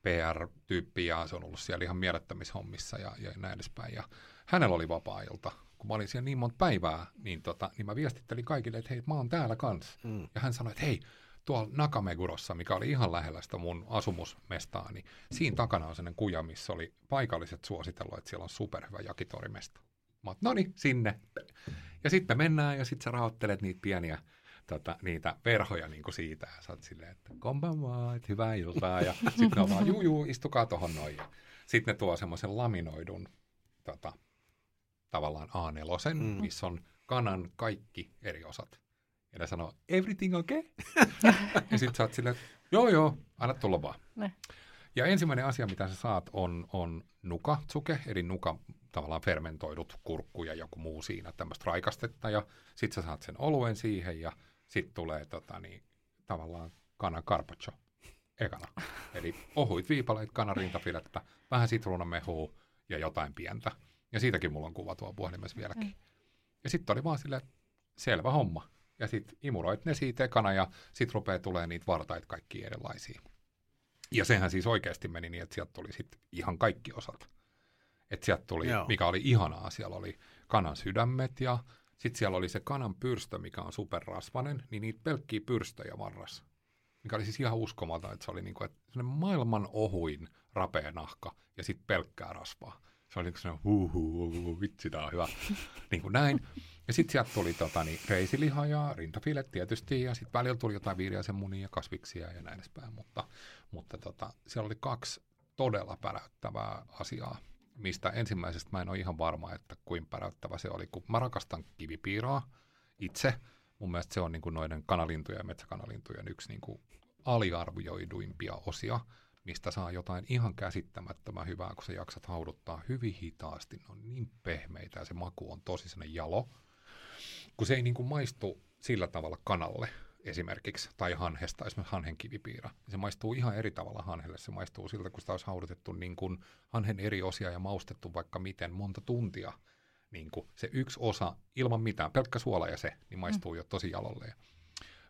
PR-tyyppi ja se on ollut siellä ihan mielettömissä hommissa ja, ja näin edespäin. Ja hänellä oli vapaa-ilta. Kun mä olin siellä niin monta päivää, niin, tota, niin mä viestittelin kaikille, että hei, mä oon täällä kans. Mm. Ja hän sanoi, että hei, tuolla Nakamegurossa, mikä oli ihan lähellä sitä mun asumusmestaa, niin siinä takana on sellainen kuja, missä oli paikalliset suositellut, että siellä on superhyvä jakitorimesta. Mä no niin, sinne. Ja sitten me mennään ja sitten sä rahoittelet niitä pieniä tota, niitä verhoja niin kuin siitä. Ja sä oot silleen, että konbanwaa, että hyvää iltaa. Ja sitten ne on vaan, juu, juu, istukaa tohon noin. Ja sitten ne tuo semmoisen laminoidun tota, tavallaan A4, Mm. missä on kanan kaikki eri osat. Ja ne sanoo, everything okay? (laughs) ja sitten sä oot silleen, että joo joo, anna tulla vaan. Ne. Ja ensimmäinen asia, mitä sä saat, on, on nukatsuke, eli nuka tavallaan fermentoidut kurkku ja joku muu siinä, tämmöistä raikastetta, ja sit sä saat sen oluen siihen, ja sitten tulee tota, niin, tavallaan kanan carpaccio ekana. Eli ohuit viipaleet, kanan rintafilettä, vähän sitruunamehua ja jotain pientä. Ja siitäkin mulla on kuva tuo puhelimessa vieläkin. Mm. Ja sitten oli vaan silleen, että selvä homma. Ja sitten imuroit ne siitä ekana ja sitten rupeaa tulee niitä vartaita kaikki erilaisia. Ja sehän siis oikeasti meni niin, että sieltä tuli sitten ihan kaikki osat. Että sieltä tuli, Joo. mikä oli ihanaa, siellä oli kanan sydämet ja sitten siellä oli se kanan pyrstö, mikä on superrasvanen, niin niitä pelkkiä pyrstöjä varras. Mikä oli siis ihan uskomaton, että se oli niinku, että maailman ohuin rapea nahka ja sitten pelkkää rasvaa. Se oli niinku sellainen huu, huu, huu, vitsi, tää on hyvä. (laughs) niin kuin näin. Ja sitten sieltä tuli tota, niin, reisiliha ja rintafilet tietysti, ja sitten välillä tuli jotain viiriäisen munia ja kasviksia ja näin edespäin. Mutta, mutta tota, siellä oli kaksi todella päräyttävää asiaa, mistä ensimmäisestä mä en ole ihan varma, että kuinka päräyttävä se oli, kun mä rakastan kivipiiraa itse. Mun mielestä se on niin kuin noiden kanalintujen ja metsäkanalintujen yksi niin kuin aliarvioiduimpia osia, mistä saa jotain ihan käsittämättömän hyvää, kun sä jaksat hauduttaa hyvin hitaasti. Ne on niin pehmeitä ja se maku on tosi sellainen jalo, kun se ei niin kuin maistu sillä tavalla kanalle esimerkiksi, tai hanhesta, esimerkiksi hanhen kivipiira. Se maistuu ihan eri tavalla hanhelle. Se maistuu siltä, kun sitä olisi haudutettu niin kuin hanhen eri osia ja maustettu vaikka miten monta tuntia. Niin kuin se yksi osa ilman mitään, pelkkä suola ja se, niin maistuu jo tosi jalolle. Ja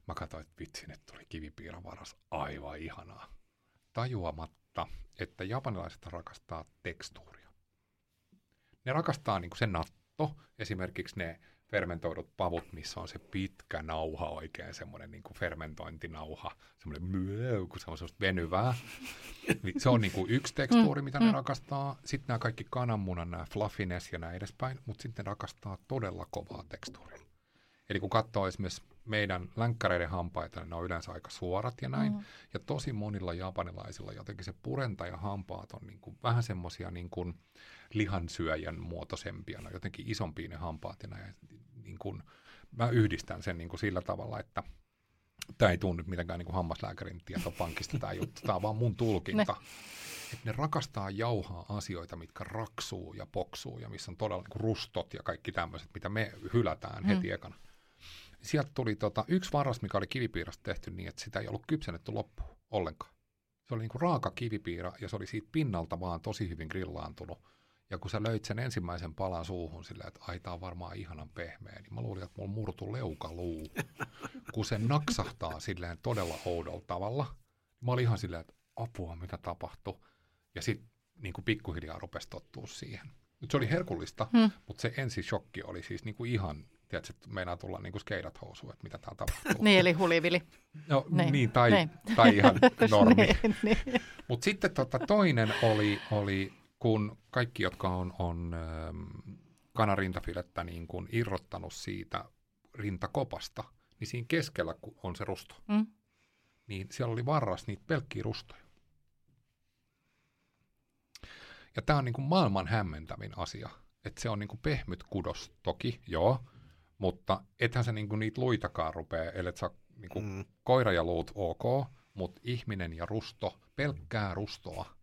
mä katsoin, että vitsi, nyt tuli kivipiiran varas. Aivan ihanaa. Tajuamatta, että japanilaiset rakastaa tekstuuria. Ne rakastaa niin kuin se natto, esimerkiksi ne fermentoidut pavut, missä on se pitkä nauha oikein, semmoinen niin kuin fermentointinauha, semmoinen myö, kun se on semmoista venyvää. (laughs) Niin se on niin kuin yksi tekstuuri, mitä ne rakastaa. Sitten nämä kaikki kananmunan, nämä fluffiness ja näin edespäin, mutta sitten ne rakastaa todella kovaa tekstuuria. Eli kun katsoo esimerkiksi meidän länkkäreiden hampaita, niin ne on yleensä aika suorat ja näin. Mm. Mm. Ja tosi monilla japanilaisilla jotenkin se purenta ja hampaat on niin kuin vähän semmoisia niin kuin lihansyöjän muotoisempia, ne on jotenkin isompia ne hampaat ja näin. Niin kuin, mä yhdistän sen niin kuin sillä tavalla, että tämä ei tunnu nyt mitenkään niin kuin hammaslääkärin tietopankista tämä juttu, tämä on vaan mun tulkinta. Että ne rakastaa jauhaa asioita, mitkä raksuu ja poksuu ja missä on todella niin kuin rustot ja kaikki tämmöiset, mitä me hylätään Mm. heti ekana. Sieltä tuli tota, yksi varras, mikä oli kivipiirasta tehty niin, että sitä ei ollut kypsennetty loppuun ollenkaan. Se oli niin kuin raaka kivipiira ja se oli siitä pinnalta vaan tosi hyvin grillaantunut. Ja kun sä löit sen ensimmäisen palan suuhun silleen, että ai tää on varmaan ihanan pehmeä, niin mä luulin, että mulla murtu leukaluu. kun se naksahtaa silleen todella oudolla tavalla. Mä olin ihan silleen, että apua, mitä tapahtui. Ja sitten niin kuin pikkuhiljaa rupesi tottua siihen. Nyt se oli herkullista, Hmm. mutta se ensishokki oli siis niin kuin ihan, tiedätkö, että meinaa tulla niin kuin skeidat housuun, että mitä täällä tapahtuu. (laughs) Niin, eli hulivili. No Niin. niin, tai, Niin. tai ihan (laughs) normi. niin, niin. Mutta sitten tota, toinen oli, oli, kun kaikki, jotka on, on ähm, kanarintafilettä niin kun irrottanut siitä rintakopasta, niin siinä keskellä kun on se rusto, Mm. niin siellä oli varras niitä pelkkiä rustoja. Ja tämä on niin kuin maailman hämmentävin asia. Että se on niin kuin pehmyt kudos toki, joo, mutta ethän sä niin kuin niitä luitakaan rupea, ellei sä niin kuin mm. koira ja luut ok, mutta ihminen ja rusto, pelkkää rustoa.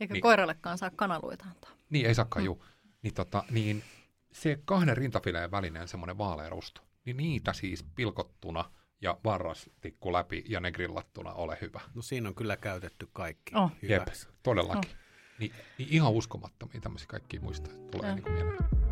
Eikä niin, koirallekaan saa kanaluita antaa. Niin, ei saakaan, mm. juu. Niin, tota, niin se kahden rintafileen välinen semmoinen vaalea rusto, niin niitä siis pilkottuna ja varrastikku läpi ja ne grillattuna ole hyvä. No siinä on kyllä käytetty kaikki Oh. Jep, todellakin. Niin, niin ihan uskomattomia tämmöisiä kaikkia muistaa, tulee niin kuin mieleen.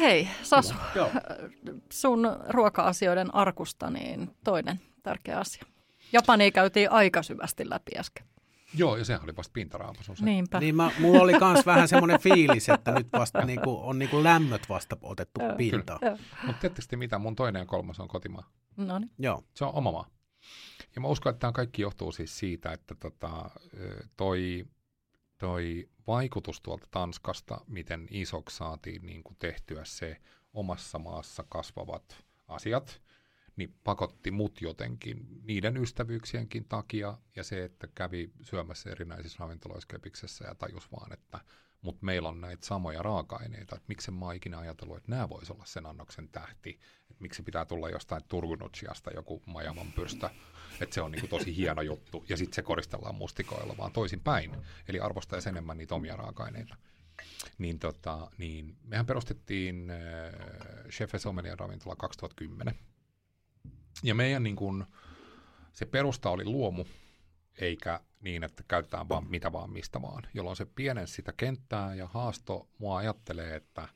Hei, Sasu, Joo. (laughs) sun ruoka-asioiden arkusta niin toinen tärkeä asia. Japania käytiin aika syvästi läpi äsken. Joo, ja sehän oli vasta pintaraapasu. Se. Niinpä. Niin mä, mulla oli kans (laughs) vähän semmoinen fiilis, että nyt vasta niinku, on niinku lämmöt vasta otettu pintaan. Mutta tietysti mitä, mun toinen ja kolmas on kotimaa. No niin. Joo. Se on oma maa. Ja mä uskon, että tämä kaikki johtuu siis siitä, että tota, toi, toi vaikutus tuolta Tanskasta, miten isoksi saatiin niin kuin tehtyä se omassa maassa kasvavat asiat, niin pakotti mut jotenkin niiden ystävyyksienkin takia. Ja se, että kävi syömässä erinäisissä ravintoloissa Kepiksessä ja tajus vaan, että mutta meillä on näitä samoja raaka-aineita, että miksi mä oon ikinä ajatellut, että nämä voisi olla sen annoksen tähti, miksi pitää tulla jostain Turgunutsiasta joku majaman pyrstö, että se on niinku tosi hieno juttu, ja sitten se koristellaan mustikoilla, vaan toisin päin, eli arvostaisi enemmän niitä omia raaka-aineita. Niin, tota, niin mehän perustettiin äh, Chef Sommelier ravintola 2010, ja meidän niin kun, se perusta oli luomu, eikä niin, että käytetään vaan mitä vaan mistä vaan, jolloin se pienensi sitä kenttää ja haasto mua ajattelee, että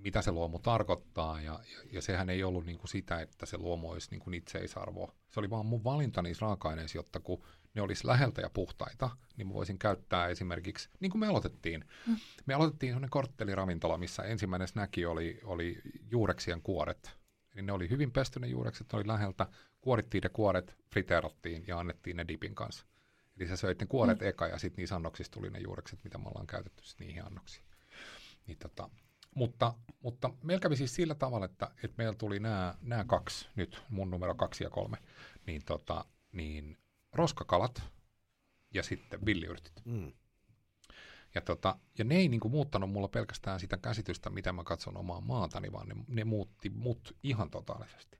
mitä se luomu tarkoittaa, ja, ja, ja sehän ei ollut niin kuin sitä, että se luomu olisi niin kuin itseisarvo. Se oli vaan mun valinta niissä raaka-aineissa, jotta kun ne olisi läheltä ja puhtaita, niin mä voisin käyttää esimerkiksi, niin kuin me aloitettiin. Mm. Me aloitettiin sellainen kortteliravintola, missä ensimmäinen snäki oli, oli juureksien kuoret. Eli ne oli hyvin pesty ne juurekset, ne oli läheltä, kuorittiin ne kuoret, friteerattiin ja annettiin ne dipin kanssa. Eli sä söit ne kuoret mm. eka ja sitten niissä annoksissa tuli ne juurekset, mitä me ollaan käytetty niihin annoksiin. Niin tota, mutta, mutta meillä kävi siis sillä tavalla, että, että meillä tuli nämä, nämä kaksi, nyt mun numero kaksi ja kolme, niin, tota, niin roskakalat ja sitten villiyrtit. Mm. Ja, tota, ja ne ei niinku muuttanut mulla pelkästään sitä käsitystä, mitä mä katson omaa maatani, vaan ne, ne muutti mut ihan totaalisesti.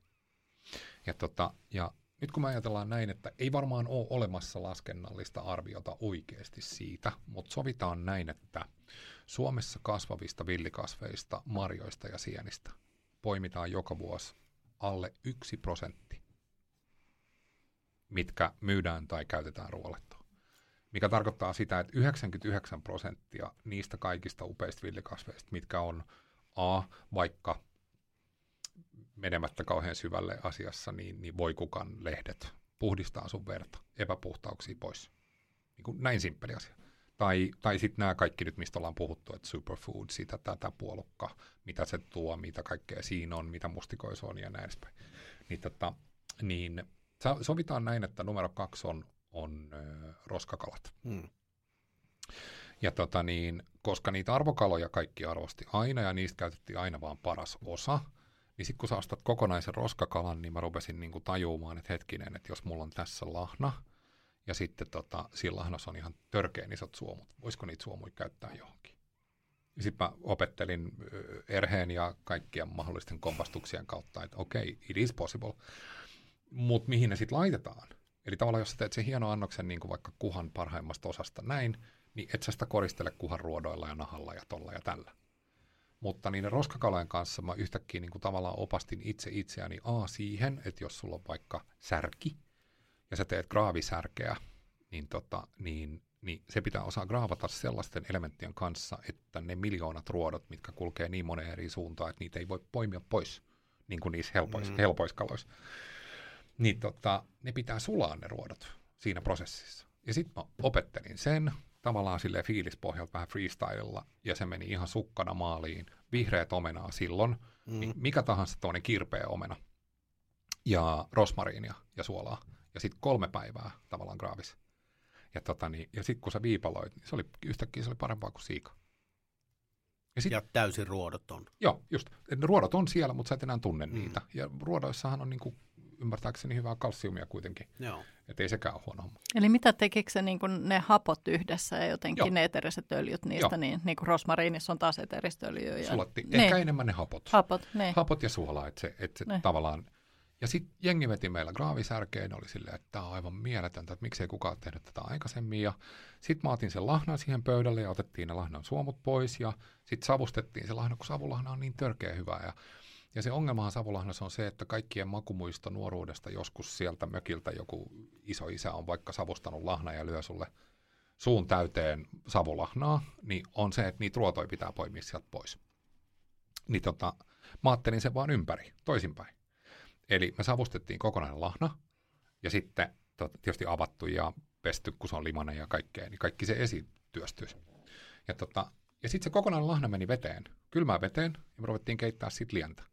Ja, tota, ja nyt kun me ajatellaan näin, että ei varmaan ole olemassa laskennallista arviota oikeasti siitä, mutta sovitaan näin, että Suomessa kasvavista villikasveista, marjoista ja sienistä poimitaan joka vuosi alle yksi prosentti, mitkä myydään tai käytetään ruoalettoon. Mikä tarkoittaa sitä, että 99 prosenttia niistä kaikista upeista villikasveista, mitkä on A, vaikka menemättä kauhean syvälle asiassa, niin, niin voi kukan lehdet puhdistaa sun verta, epäpuhtauksia pois. Niin kuin näin simppeli asia. Tai, tai sitten nämä kaikki nyt, mistä ollaan puhuttu, että superfood, sitä, tätä puolukka, mitä se tuo, mitä kaikkea siinä on, mitä mustikoissa on ja näin edespäin. Niin, tota, niin sovitaan näin, että numero kaksi on, on ö, roskakalat. Mm. Ja tota niin, koska niitä arvokaloja kaikki arvosti aina ja niistä käytettiin aina vaan paras osa, niin sitten kun sä ostat kokonaisen roskakalan, niin mä rupesin niinku tajumaan, että hetkinen, että jos mulla on tässä lahna, ja sitten tota, siinä lahnassa on ihan törkeän isot suomut, voisiko niitä suomuja käyttää johonkin? Ja sitten mä opettelin erheen ja kaikkien mahdollisten kompastuksien kautta, että okei, okay, it is possible, mutta mihin ne sitten laitetaan? Eli tavallaan jos sä teet sen hienon annoksen niin vaikka kuhan parhaimmasta osasta näin, niin et sä sitä koristele kuhan ruodoilla ja nahalla ja tolla ja tällä. Mutta niiden roskakalojen kanssa mä yhtäkkiä niin kuin tavallaan opastin itse itseäni A siihen, että jos sulla on vaikka särki, ja sä teet graavisärkeä, niin, tota, niin, niin se pitää osaa graavata sellaisten elementtien kanssa, että ne miljoonat ruodot, mitkä kulkee niin moneen eri suuntaan, että niitä ei voi poimia pois, niin kuin niissä helpoissa, Mm. mm. helpoiskaloissa. Niin tota, ne pitää sulaa ne ruodot siinä prosessissa. Ja sitten mä opettelin sen tavallaan sille fiilispohjalta vähän freestylella, ja se meni ihan sukkana maaliin. Vihreät omenaa silloin, Mm. niin mikä tahansa tuonne kirpeä omena, ja rosmariinia ja suolaa. Ja sitten kolme päivää tavallaan graavis. Ja, tota niin, ja sitten kun sä viipaloit, niin se oli yhtäkkiä se oli parempaa kuin siika. Ja sit, Ja täysin ruodoton. Joo, just. Ne ruodot on siellä, mutta sä et enää tunne mm. niitä. Ja ruodoissahan on niinku ymmärtääkseni hyvää kalsiumia kuitenkin. Joo. Että ei sekään ole huono homma. Eli mitä tekikö se niin kuin ne hapot yhdessä ja jotenkin Joo. ne eteriset öljyt niistä, Joo. niin, niin kuin rosmariinissa on taas eteristä öljyä. Ja... Sulatti. Niin. Ehkä enemmän ne hapot. Hapot, niin. Hapot ja suola, että se, että se Ne. tavallaan... Ja sitten jengi veti meillä graavisärkeen, oli silleen, että tämä on aivan mieletöntä, että miksei kukaan tehnyt tätä aikaisemmin. Ja sitten mä otin sen lahnan siihen pöydälle ja otettiin ne lahnan suomut pois ja sitten savustettiin se lahna, kun savulahna on niin törkeä hyvä. Ja, ja se ongelmahan savulahnassa on se, että kaikkien makumuisto nuoruudesta joskus sieltä mökiltä joku iso isä on vaikka savustanut lahna ja lyö sulle suun täyteen savulahnaa, niin on se, että niitä ruotoja pitää poimia sieltä pois. Niin tota, mä ajattelin sen vaan ympäri, toisinpäin. Eli me savustettiin kokonainen lahna, ja sitten tota, tietysti avattu ja pesty, kun se on limanen ja kaikkea, niin kaikki se esityöstyisi. Ja, tota, ja sitten se kokonainen lahna meni veteen, kylmään veteen, ja me ruvettiin keittää siitä lientä.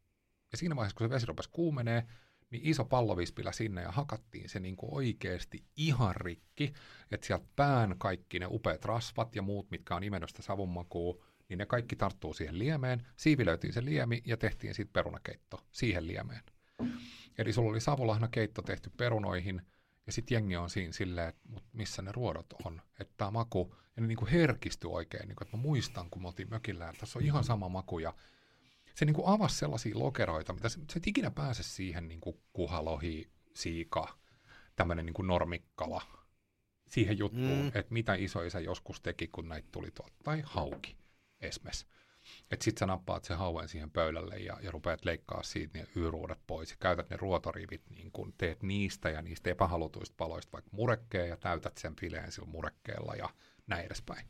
Ja siinä vaiheessa, kun se vesi rupesi kuumenee, niin iso pallovispilä sinne ja hakattiin se niin kuin oikeasti ihan rikki, että sieltä pään kaikki ne upeat rasvat ja muut, mitkä on imennyt sitä savunmakua, niin ne kaikki tarttuu siihen liemeen, siivilöitiin se liemi ja tehtiin sitten perunakeitto siihen liemeen. Eli sulla oli savulahnakeitto tehty perunoihin, ja sitten jengi on siinä silleen, että missä ne ruodot on. Että tämä maku, ja ne niinku herkistyi oikein, niinku, että mä muistan, kun me oltiin mökillä, että tässä on ihan sama maku, ja se niinku avasi sellaisia lokeroita, mitä se, se et ikinä pääse siihen niinku kuhalohi, siika, tämmöinen niinku normikkala, siihen juttuun, mm. että mitä isoisä joskus teki, kun näitä tuli tuolta, tai hauki esimerkiksi. Että sit sä nappaat sen hauen siihen pöydälle ja, ja rupeat leikkaa siitä ne yruudet pois ja käytät ne ruotorivit, niin kun teet niistä ja niistä epähalutuista paloista vaikka murekkeen ja täytät sen fileen sillä murekkeella ja näin edespäin.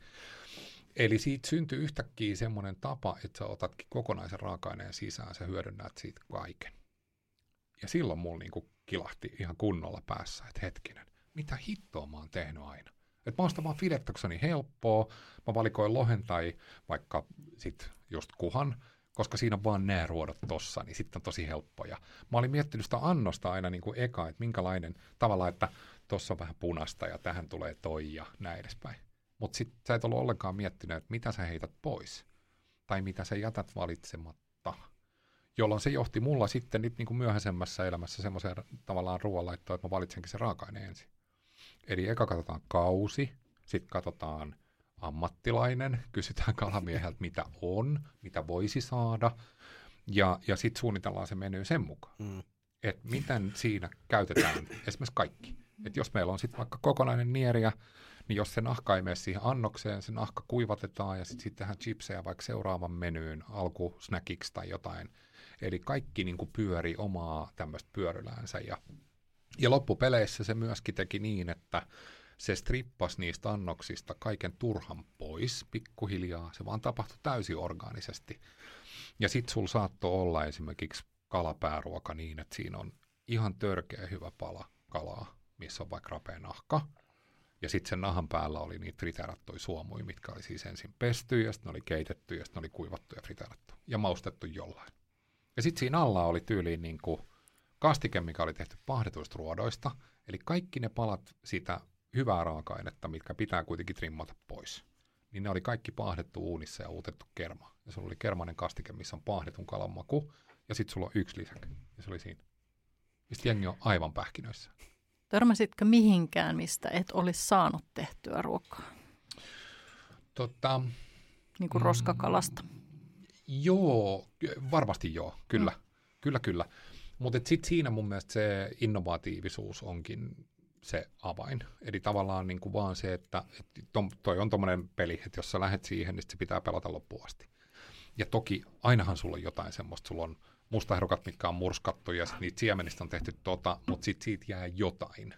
Eli siitä syntyy yhtäkkiä semmoinen tapa, että sä otatkin kokonaisen raaka-aineen sisään, sä hyödynnät siitä kaiken. Ja silloin mulla niinku kilahti ihan kunnolla päässä, että hetkinen, mitä hittoa mä oon tehnyt aina. Että mä sitä vaan filettä, kun se on niin helppoa. Mä valikoin lohen tai vaikka sit just kuhan, koska siinä on vaan nämä ruodot tossa, niin sitten on tosi helppoja. Mä olin miettinyt sitä annosta aina niin kuin eka, että minkälainen tavalla, että tossa on vähän punasta ja tähän tulee toi ja näin edespäin. Mutta sitten sä et ollut ollenkaan miettinyt, että mitä sä heität pois tai mitä sä jätät valitsematta. Jolloin se johti mulla sitten nyt niin kuin myöhäisemmässä elämässä semmoiseen tavallaan ruoanlaittoon, että mä valitsenkin se raaka-aine ensin. Eli eka katsotaan kausi, sitten katsotaan ammattilainen, kysytään kalamieheltä, mitä on, mitä voisi saada, ja, ja sitten suunnitellaan se menu sen mukaan, Mm. että miten siinä käytetään esimerkiksi kaikki. Että jos meillä on sitten vaikka kokonainen nieriä, niin jos se nahka ei mene siihen annokseen, se nahka kuivatetaan ja sitten sit tehdään chipsejä vaikka seuraavan menyyn alkusnäkiksi tai jotain. Eli kaikki niin kuin pyöri omaa tämmöistä pyöryläänsä ja ja loppupeleissä se myöskin teki niin, että se strippasi niistä annoksista kaiken turhan pois pikkuhiljaa. Se vaan tapahtui täysin orgaanisesti. Ja sit sul saattoi olla esimerkiksi kalapääruoka niin, että siinä on ihan törkeä hyvä pala kalaa, missä on vaikka rapea nahka. Ja sitten sen nahan päällä oli niitä friteerattuja suomuja, mitkä oli siis ensin pesty, ja sitten oli keitetty, ja sitten oli kuivattu ja friteerattu. Ja maustettu jollain. Ja sitten siinä alla oli tyyliin niin kuin kastike, mikä oli tehty pahdetuista ruodoista, eli kaikki ne palat sitä hyvää raaka-ainetta, mitkä pitää kuitenkin trimmata pois, niin ne oli kaikki pahdettu uunissa ja uutettu kerma. Ja sulla oli kermanen kastike, missä on pahdetun kalan maku, ja sitten sulla on yksi lisäke, ja se oli siinä. Ja sitten jengi on aivan pähkinöissä. Törmäsitkö mihinkään, mistä et olisi saanut tehtyä ruokaa? Tota, Niin kuin roskakalasta. Joo, varmasti joo, kyllä. Mm. Kyllä, kyllä. Mutta sitten siinä mun mielestä se innovatiivisuus onkin se avain. Eli tavallaan niin kuin vaan se, että, että toi on tommonen peli, että jos sä lähdet siihen, niin se pitää pelata loppuun asti. Ja toki ainahan sulla on jotain semmoista, sulla on mustaherukat, mitkä on murskattu ja sit niitä siemenistä on tehty tota, mutta sitten siitä jää jotain.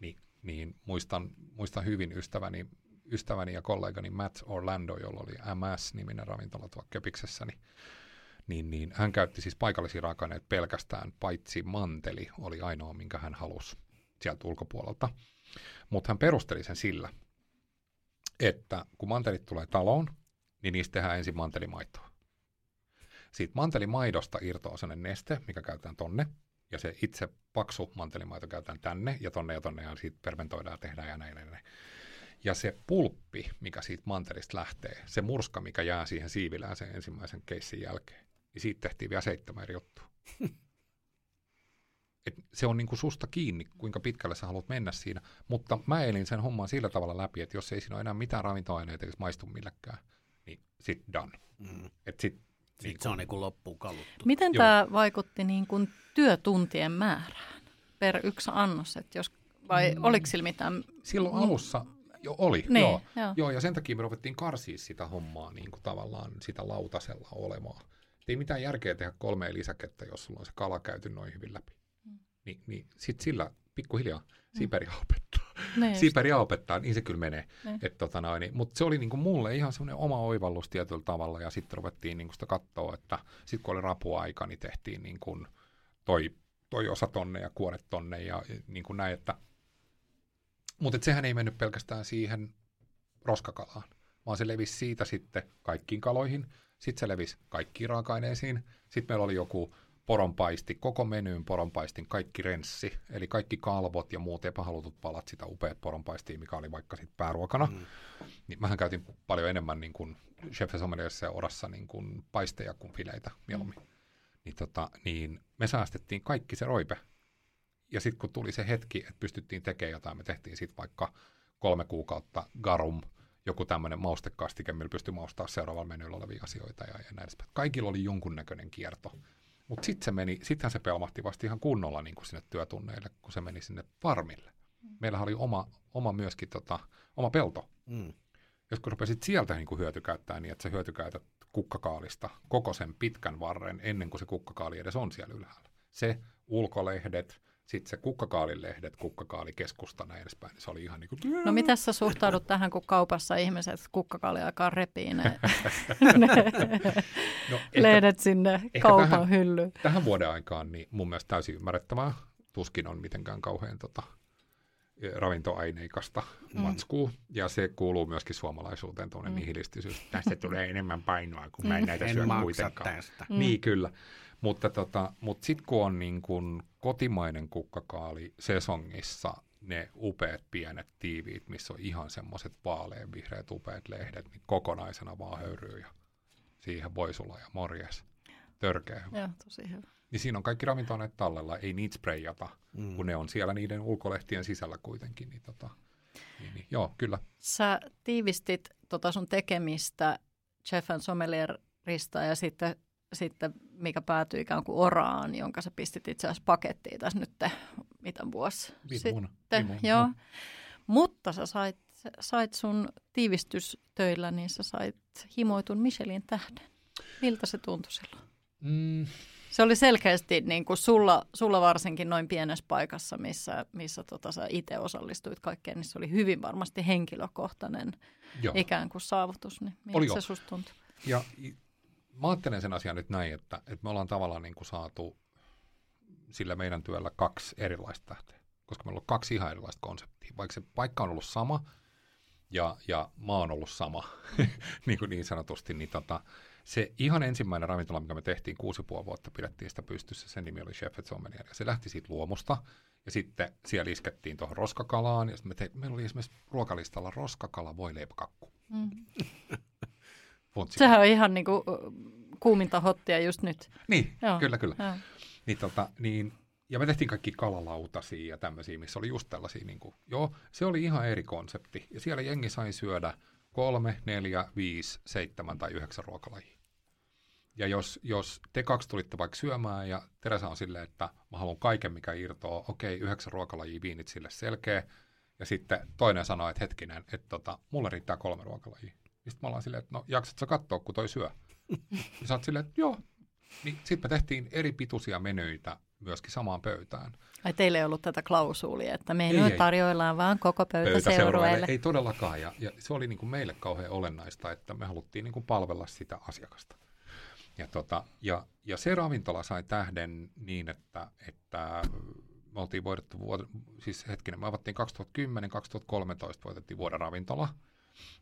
Ni, niin muistan, muistan hyvin ystäväni, ystäväni ja kollegani Matt Orlando, jolla oli MS-niminen ravintola tuolla Köpiksessä, niin niin, niin hän käytti siis paikallisia raaka-aineita pelkästään, paitsi manteli oli ainoa, minkä hän halusi sieltä ulkopuolelta. Mutta hän perusteli sen sillä, että kun mantelit tulee taloon, niin niistä tehdään ensin mantelimaitoa. Siitä mantelimaidosta irtoaa sellainen neste, mikä käytetään tonne, ja se itse paksu mantelimaito käytetään tänne, ja tonne ja tonne, ja siitä permentoidaan ja tehdään ja näin, näin, näin. Ja se pulppi, mikä siitä mantelista lähtee, se murska, mikä jää siihen siivilään sen ensimmäisen keissin jälkeen, niin siitä tehtiin vielä seitsemän eri juttua. (laughs) et se on niinku susta kiinni, kuinka pitkälle sä haluat mennä siinä. Mutta mä elin sen homman sillä tavalla läpi, että jos ei siinä ole enää mitään ravintoaineita eikä maistu millekään, niin sit done. Mm. Et sit, Sitten niin se on niin kuin loppuun kaluttu. Miten tämä vaikutti niin kuin työtuntien määrään per yksi annos? Että jos, vai mm. oliko sillä mitään? Silloin alussa jo oli, Niin, joo. joo. joo. ja sen takia me ruvettiin karsia sitä hommaa niin kuin tavallaan sitä lautasella olemaa. Et ei mitään järkeä tehdä kolmea lisäkettä, jos sulla on se kala käyty noin hyvin läpi. Mm. Ni, niin sit sillä pikkuhiljaa siiperia opettaa. Niin just. siiperia opettaa, niin se kyllä menee. Niin. Et tota noin, niin, mutta se oli niinku mulle ihan semmoinen oma oivallus tietyllä tavalla, ja sitten ruvettiin niinku sitä katsoa, että sitten kun oli rapuaika, niin tehtiin niinku toi, toi osa tonne ja kuoret tonne ja niin kuin näin, että mutta sehän ei mennyt pelkästään siihen roskakalaan, vaan se levisi siitä sitten kaikkiin kaloihin, sitten se levisi kaikkiin raaka-aineisiin, sitten meillä oli joku poronpaisti, koko menyyn poronpaistin kaikki renssi, eli kaikki kalvot ja muut epähalutut palat sitä upeat poronpaistia, mikä oli vaikka sitten pääruokana. Mm. Niin mähän käytin paljon enemmän niin kuin Chef ja Orassa niin kuin paisteja kuin fileitä mieluummin. Mm. Niin, tota, niin me säästettiin kaikki se roipe. Ja sitten kun tuli se hetki, että pystyttiin tekemään jotain, me tehtiin sitten vaikka kolme kuukautta garum, joku tämmöinen maustekastike, millä pystyi maustaa seuraavalla menyllä olevia asioita ja, ja näin edespäin. Kaikilla oli jonkunnäköinen kierto. Mutta sitten se meni, sittenhän se pelmahti vasta ihan kunnolla niin kuin sinne työtunneille, kun se meni sinne farmille. Meillähän oli oma, oma myöskin tota, oma pelto. Mm. Jos kun rupesit sieltä niin kuin hyötykäyttää niin, että sä hyötykäytät kukkakaalista koko sen pitkän varren ennen kuin se kukkakaali edes on siellä ylhäällä. Se ulkolehdet, sitten se kukkakaalilehdet, kukkakaalikeskusta näin edespäin, niin se oli ihan niin kuin... No miten sä suhtaudut tähän, kun kaupassa ihmiset kukkakaali alkaa repii ne, ne (laughs) No, (laughs) lehdet sinne ehkä kaupan vähän- hyllyyn? tähän vuoden aikaan niin mun mielestä täysin ymmärrettävää. Tuskin on mitenkään kauhean tota, ravintoaineikasta mm. matskuu. Ja se kuuluu myöskin suomalaisuuteen, tuonne mm. nihilistisyys. Tästä tulee enemmän painoa, kun mä en näitä En syö kuitenkaan. tästä. Mm. Niin, kyllä. Mutta, tota, mutta sitten kun on niin kun kotimainen kukkakaali sesongissa, ne upeat pienet tiiviit, missä on ihan semmoiset vaaleanvihreät upeat lehdet, niin kokonaisena vaan höyryy ja siihen voisulla ja morjes. Törkeä hyvä. Joo, tosi hyvä. Niin siinä on kaikki ravintoaineet tallella, ei niitä sprayata, Mm. kun ne on siellä niiden ulkolehtien sisällä kuitenkin. Niin, tota, niin, niin, joo, kyllä. Sä tiivistit tota sun tekemistä Chef and Sommelierista ja sitten, sitten mikä päätyi ikään kuin oraan, jonka sä pistit itse asiassa pakettiin tässä nyt, mitä vuosi Viime vuonna. sitten. Viime vuonna, Joo. Mutta sä sait, sait sun tiivistystöillä, niin sä sait himoitun Michelin tähden. Miltä se tuntui silloin? Mm, Se oli selkeästi niin kuin sulla, sulla varsinkin noin pienessä paikassa, missä, missä tota sä itse osallistuit kaikkeen, niin se oli hyvin varmasti henkilökohtainen joo. ikään kuin saavutus. Niin miltä Oli se joo. susta tuntui? Ja mä ajattelen sen asian nyt näin, että, että me ollaan tavallaan niin kuin saatu sillä meidän työllä kaksi erilaista tähteä. Koska meillä on kaksi ihan erilaista konseptia. Vaikka se paikka on ollut sama ja, ja maa on ollut sama, (laughs) niin, kuin niin sanotusti, niin tota, se ihan ensimmäinen ravintola, mikä me tehtiin kuusi puoli vuotta, pidettiin sitä pystyssä, sen nimi oli Chef Sommelier, ja se lähti siitä luomusta, ja sitten siellä iskettiin tuohon roskakalaan, ja sitten me teit, meillä oli esimerkiksi ruokalistalla roskakala, voi leipäkakku. Mm. (laughs) Funtsi. Sehän on ihan niin kuin kuuminta hottia just nyt. Niin, Joo. kyllä, kyllä. Joo. Niin, tota, niin, ja me tehtiin kaikki kalalautasia ja tämmöisiä, missä oli just tällaisia, niin kuin, joo, se oli ihan eri konsepti. Ja siellä jengi sai syödä kolme, neljä, viisi, seitsemän tai yhdeksän ruokalajia. Ja jos, jos te kaksi tulitte vaikka syömään ja Teresa on silleen, että mä haluan kaiken, mikä irtoaa, okei, yhdeksän ruokalajia, viinit sille selkeä. Ja sitten toinen sanoo, että hetkinen, että tota, mulle riittää kolme ruokalajia. Sitten me ollaan silleen, että no jaksat sä katsoa, kun toi syö. Ja sä oot silleen, että joo. Niin sitten me tehtiin eri pituisia menyitä myöskin samaan pöytään. Ai teille ei ollut tätä klausuulia, että me Ei, nyt ei. tarjoillaan vaan koko pöytä seurueelle. Ei todellakaan. Ja, ja se oli niin kuin meille kauhean olennaista, että me haluttiin niin kuin palvella sitä asiakasta. Ja, tota, ja, ja se ravintola sai tähden niin, että, että me oltiin voitettu, vuod- siis hetkinen, me avattiin 2010-2013 voitettiin vuoden ravintola.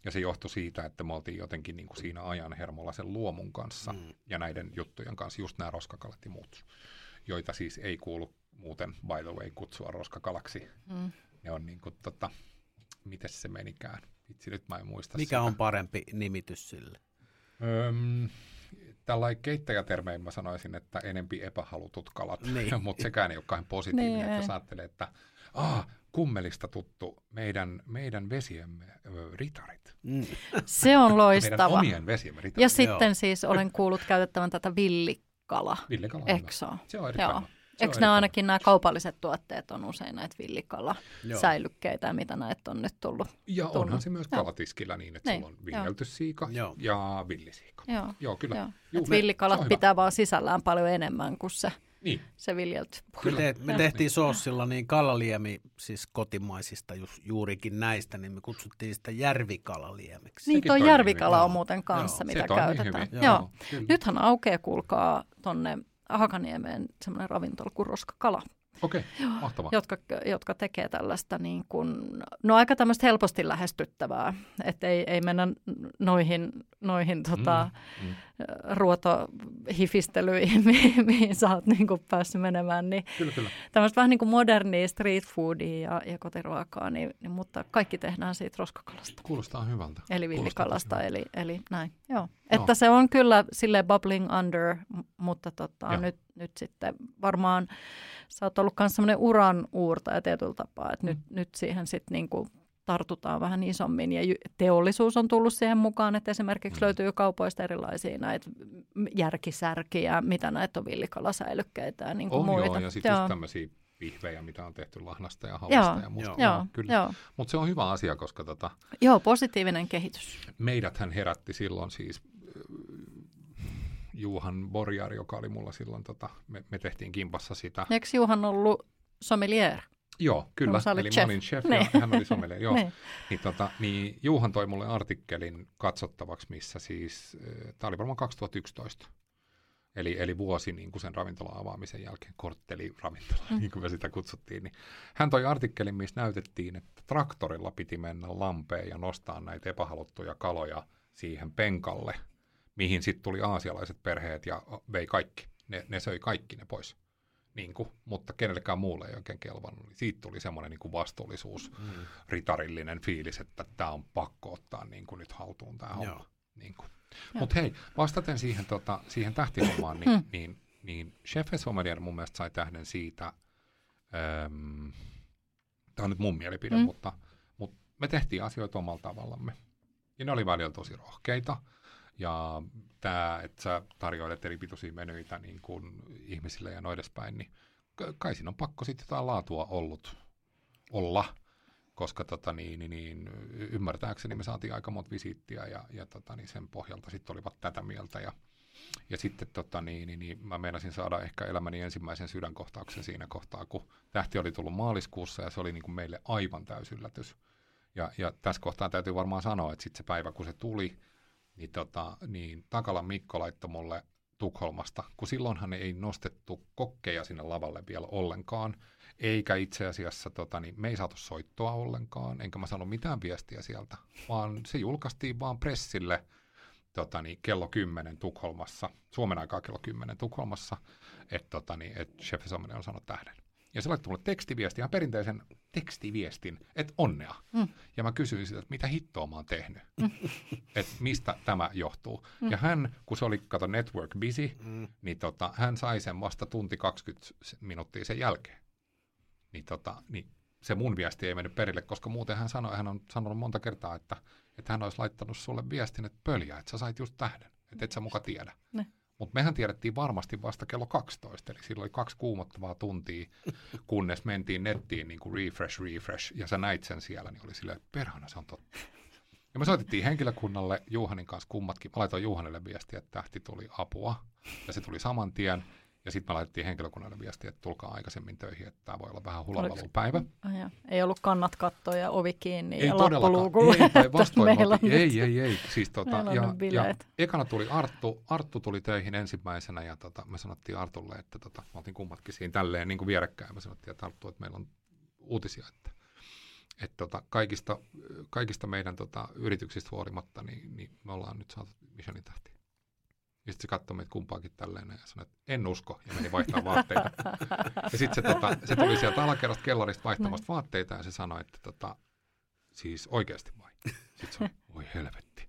Ja se johtui siitä, että me oltiin jotenkin niin kuin siinä ajan hermolla sen luomun kanssa mm. ja näiden juttujen kanssa, just nämä roskakalat ja muut, joita siis ei kuulu muuten, by the way, kutsua roskakalaksi. Mm. Ne on niin kuin, tota, miten se menikään? Vitsi, nyt mä en muista Mikä sitä. on parempi nimitys sille? Öm, tällainen keittäjätermein mä sanoisin, että enempi epähalutut kalat, Niin. (laughs) mutta sekään ei ole kauhean positiivinen, Niin, että jos ajattelee, että ah, kummelista tuttu meidän, meidän vesiemme ö, ritarit. Mm. Se on Meidän loistava. omien vesiemme ritarit. Ja sitten siis olen kuullut käytettävän tätä villikala. Villikala. Eksoa. Se on erittäin Joo. Eikö nämä ainakin nämä kaupalliset tuotteet on usein näitä Joo. villikala-säilykkeitä, mitä näitä on nyt tullut? Ja tullut. onhan se myös Joo. kalatiskillä niin, että Niin, sulla on viljelty siika Joo. ja villisiika. Joo. Joo, kyllä. Joo. Se villikalat pitää vaan sisällään paljon enemmän kuin se, Niin, se viljelty. Me, te, me tehtiin soossilla niin kalaliemi, siis kotimaisista just, juurikin näistä, niin me kutsuttiin sitä järvikalaliemeksi. Niin, tuo järvikala hyvin. on muuten kanssa, Joo. mitä käytetään. hyvin. Joo. kyllä. Nythän aukeaa, kuulkaa, tonne Hakaniemeen semmoinen ravintola kuin Roskakala, Okei, mahtavaa. jotka, jotka tekee tällaista niin kuin, no aika tämmöistä helposti lähestyttävää, että ei, ei mennä noihin, noihin tota, Mm, mm. Ruotohifistelyihin, (laughs) mihin, mihin sä oot niin kuin päässyt menemään, niin Kyllä, kyllä. tämmöistä vähän niin kuin modernia street foodia ja, ja kotiruokaa, niin, niin, mutta kaikki tehdään siitä roskakalasta. Kuulostaa hyvältä. Eli villikalasta, eli, eli näin. Joo. Joo. Että se on kyllä sille bubbling under, mutta tota, Joo. nyt, nyt sitten varmaan sä oot ollut myös semmoinen uran uurtaja tietyllä tapaa, että Mm. nyt, nyt siihen sitten niinku tartutaan vähän isommin ja teollisuus on tullut siihen mukaan, että esimerkiksi Mm. löytyy kaupoista erilaisia näitä järkisärkiä, mitä näitä on villikalasäilykkeitä ja niin kuin On muita. joo, ja sitten just tämmöisiä vihvejä, mitä on tehty lahnasta ja Joo. havasta ja musta. Joo, kyllä. joo. Mutta se on hyvä asia, koska tota, joo, positiivinen kehitys. meidäthän herätti silloin siis äh, Juhan Borjar, joka oli mulla silloin, tota, me, me tehtiin kimpassa sitä. Eikö Juhan ollut sommelier? Joo, kyllä. No, Eli chef. mä olin chef Niin. ja hän oli sommelier. Joo. (laughs) Niin. Niin, tota, niin Juhan toi mulle artikkelin katsottavaksi, missä siis, tämä oli varmaan 2011, eli, eli vuosi niin kuin sen ravintolan avaamisen jälkeen, kortteliravintola, mm. niin kuin me sitä kutsuttiin. Niin hän toi artikkelin, missä näytettiin, että traktorilla piti mennä lampeen ja nostaa näitä epähaluttuja kaloja siihen penkalle, mihin sitten tuli aasialaiset perheet ja vei kaikki. Ne, ne söi kaikki ne pois. Niin kuin, mutta kenellekään muulle ei oikein kelvannut. Niin siitä tuli semmoinen niin vastuullisuus Mm. ritarillinen fiilis, että tämä on pakko ottaa niin kuin nyt haltuun tämä homma. Niin. Mutta hei, vastaten siihen, tota, siihen tähtihommaan, niin, niin, niin Chef Sommelier mun mielestä sai tähden siitä, äm, tämä on nyt mun mielipide, Mm. mm. mutta, mutta me tehtiin asioita omalla tavallamme. Ja ne oli välillä tosi rohkeita. Ja tämä, että sä tarjoilet eri pituisia menyitä niin kuin ihmisille ja noin edespäin, niin kai siinä on pakko sitten jotain laatua ollut olla, koska tota, niin, niin, niin, ymmärtääkseni me saatiin aika monta visiittiä ja, ja tota, niin sen pohjalta sitten olivat tätä mieltä. Ja, ja sitten tota, niin, niin, niin, mä meinasin saada ehkä elämäni ensimmäisen sydänkohtauksen siinä kohtaa, kun tähti oli tullut maaliskuussa ja se oli niin kuin meille aivan täysyllätys. Ja, ja tässä kohtaa täytyy varmaan sanoa, että sitten se päivä, kun se tuli, niin, tota, niin Takalan Mikko laittoi mulle Tukholmasta, kun silloinhan ei nostettu kokkeja sinne lavalle vielä ollenkaan, eikä itse asiassa, tota, niin me ei saatu soittoa ollenkaan, enkä mä saanut mitään viestiä sieltä, vaan se julkaistiin vaan pressille tota, niin, kello 10 Tukholmassa, Suomen aikaa kello 10 Tukholmassa, että tota, niin, et Chef Sommelier on saanut tähden. Ja se laittoi mulle tekstiviesti, ihan perinteisen tekstiviestin, että onnea. Mm. Ja mä kysyin sitä, että mitä hittoa mä oon tehnyt, (laughs) että mistä tämä johtuu. Ja hän, kun se oli, kato, network busy, Mm. niin tota, hän sai sen vasta tunti 20 minuuttia sen jälkeen. Niin, tota, niin se mun viesti ei mennyt perille, koska muuten hän sanoi, hän on sanonut monta kertaa, että, että hän olisi laittanut sulle viestin, että pöljää, että sä sait just tähden, että et sä muka tiedä. Ne. Mutta mehän tiedettiin varmasti vasta kello 12, eli silloin oli kaksi kuumottavaa tuntia, kunnes mentiin nettiin niin kuin refresh, refresh, ja sä näit sen siellä, niin oli että perhana se on totta. Ja me soitettiin henkilökunnalle Juhanin kanssa kummatkin. Mä laitoin Juhanille viestiä, että tähti tuli apua, ja se tuli saman tien. Ja sitten me laitettiin henkilökunnalle viestiä, että tulkaa aikaisemmin töihin, että tämä voi olla vähän päivä. Ai ja. Ei ollut kannat kattoa ja ovi kiinni Ei ja todellakaan. lappuluukulla. Ei, (laughs) on oltiin- nyt- Ei, ei, ei. Siis, tota, ja, ja ekana tuli Arttu. Arttu tuli töihin ensimmäisenä ja tota, me sanottiin Artulle, että tota, me oltiin kummatkin siinä tälleen niin kuin vierekkäin. Me sanottiin, että Arttu, että meillä on uutisia, että, että tota, kaikista, kaikista meidän tota, yrityksistä huolimatta, niin, niin me ollaan nyt saatu Micheliin tähti. Ja sitten se katsoi meitä kumpaakin tälleen ja sanoi, että en usko, ja meni vaihtaa vaatteita. ja sitten se, tota, se tuli sieltä alakerrasta kellarista vaihtamasta vaatteita, ja se sanoi, että tota, siis oikeasti vai? Sitten se oli, voi helvetti.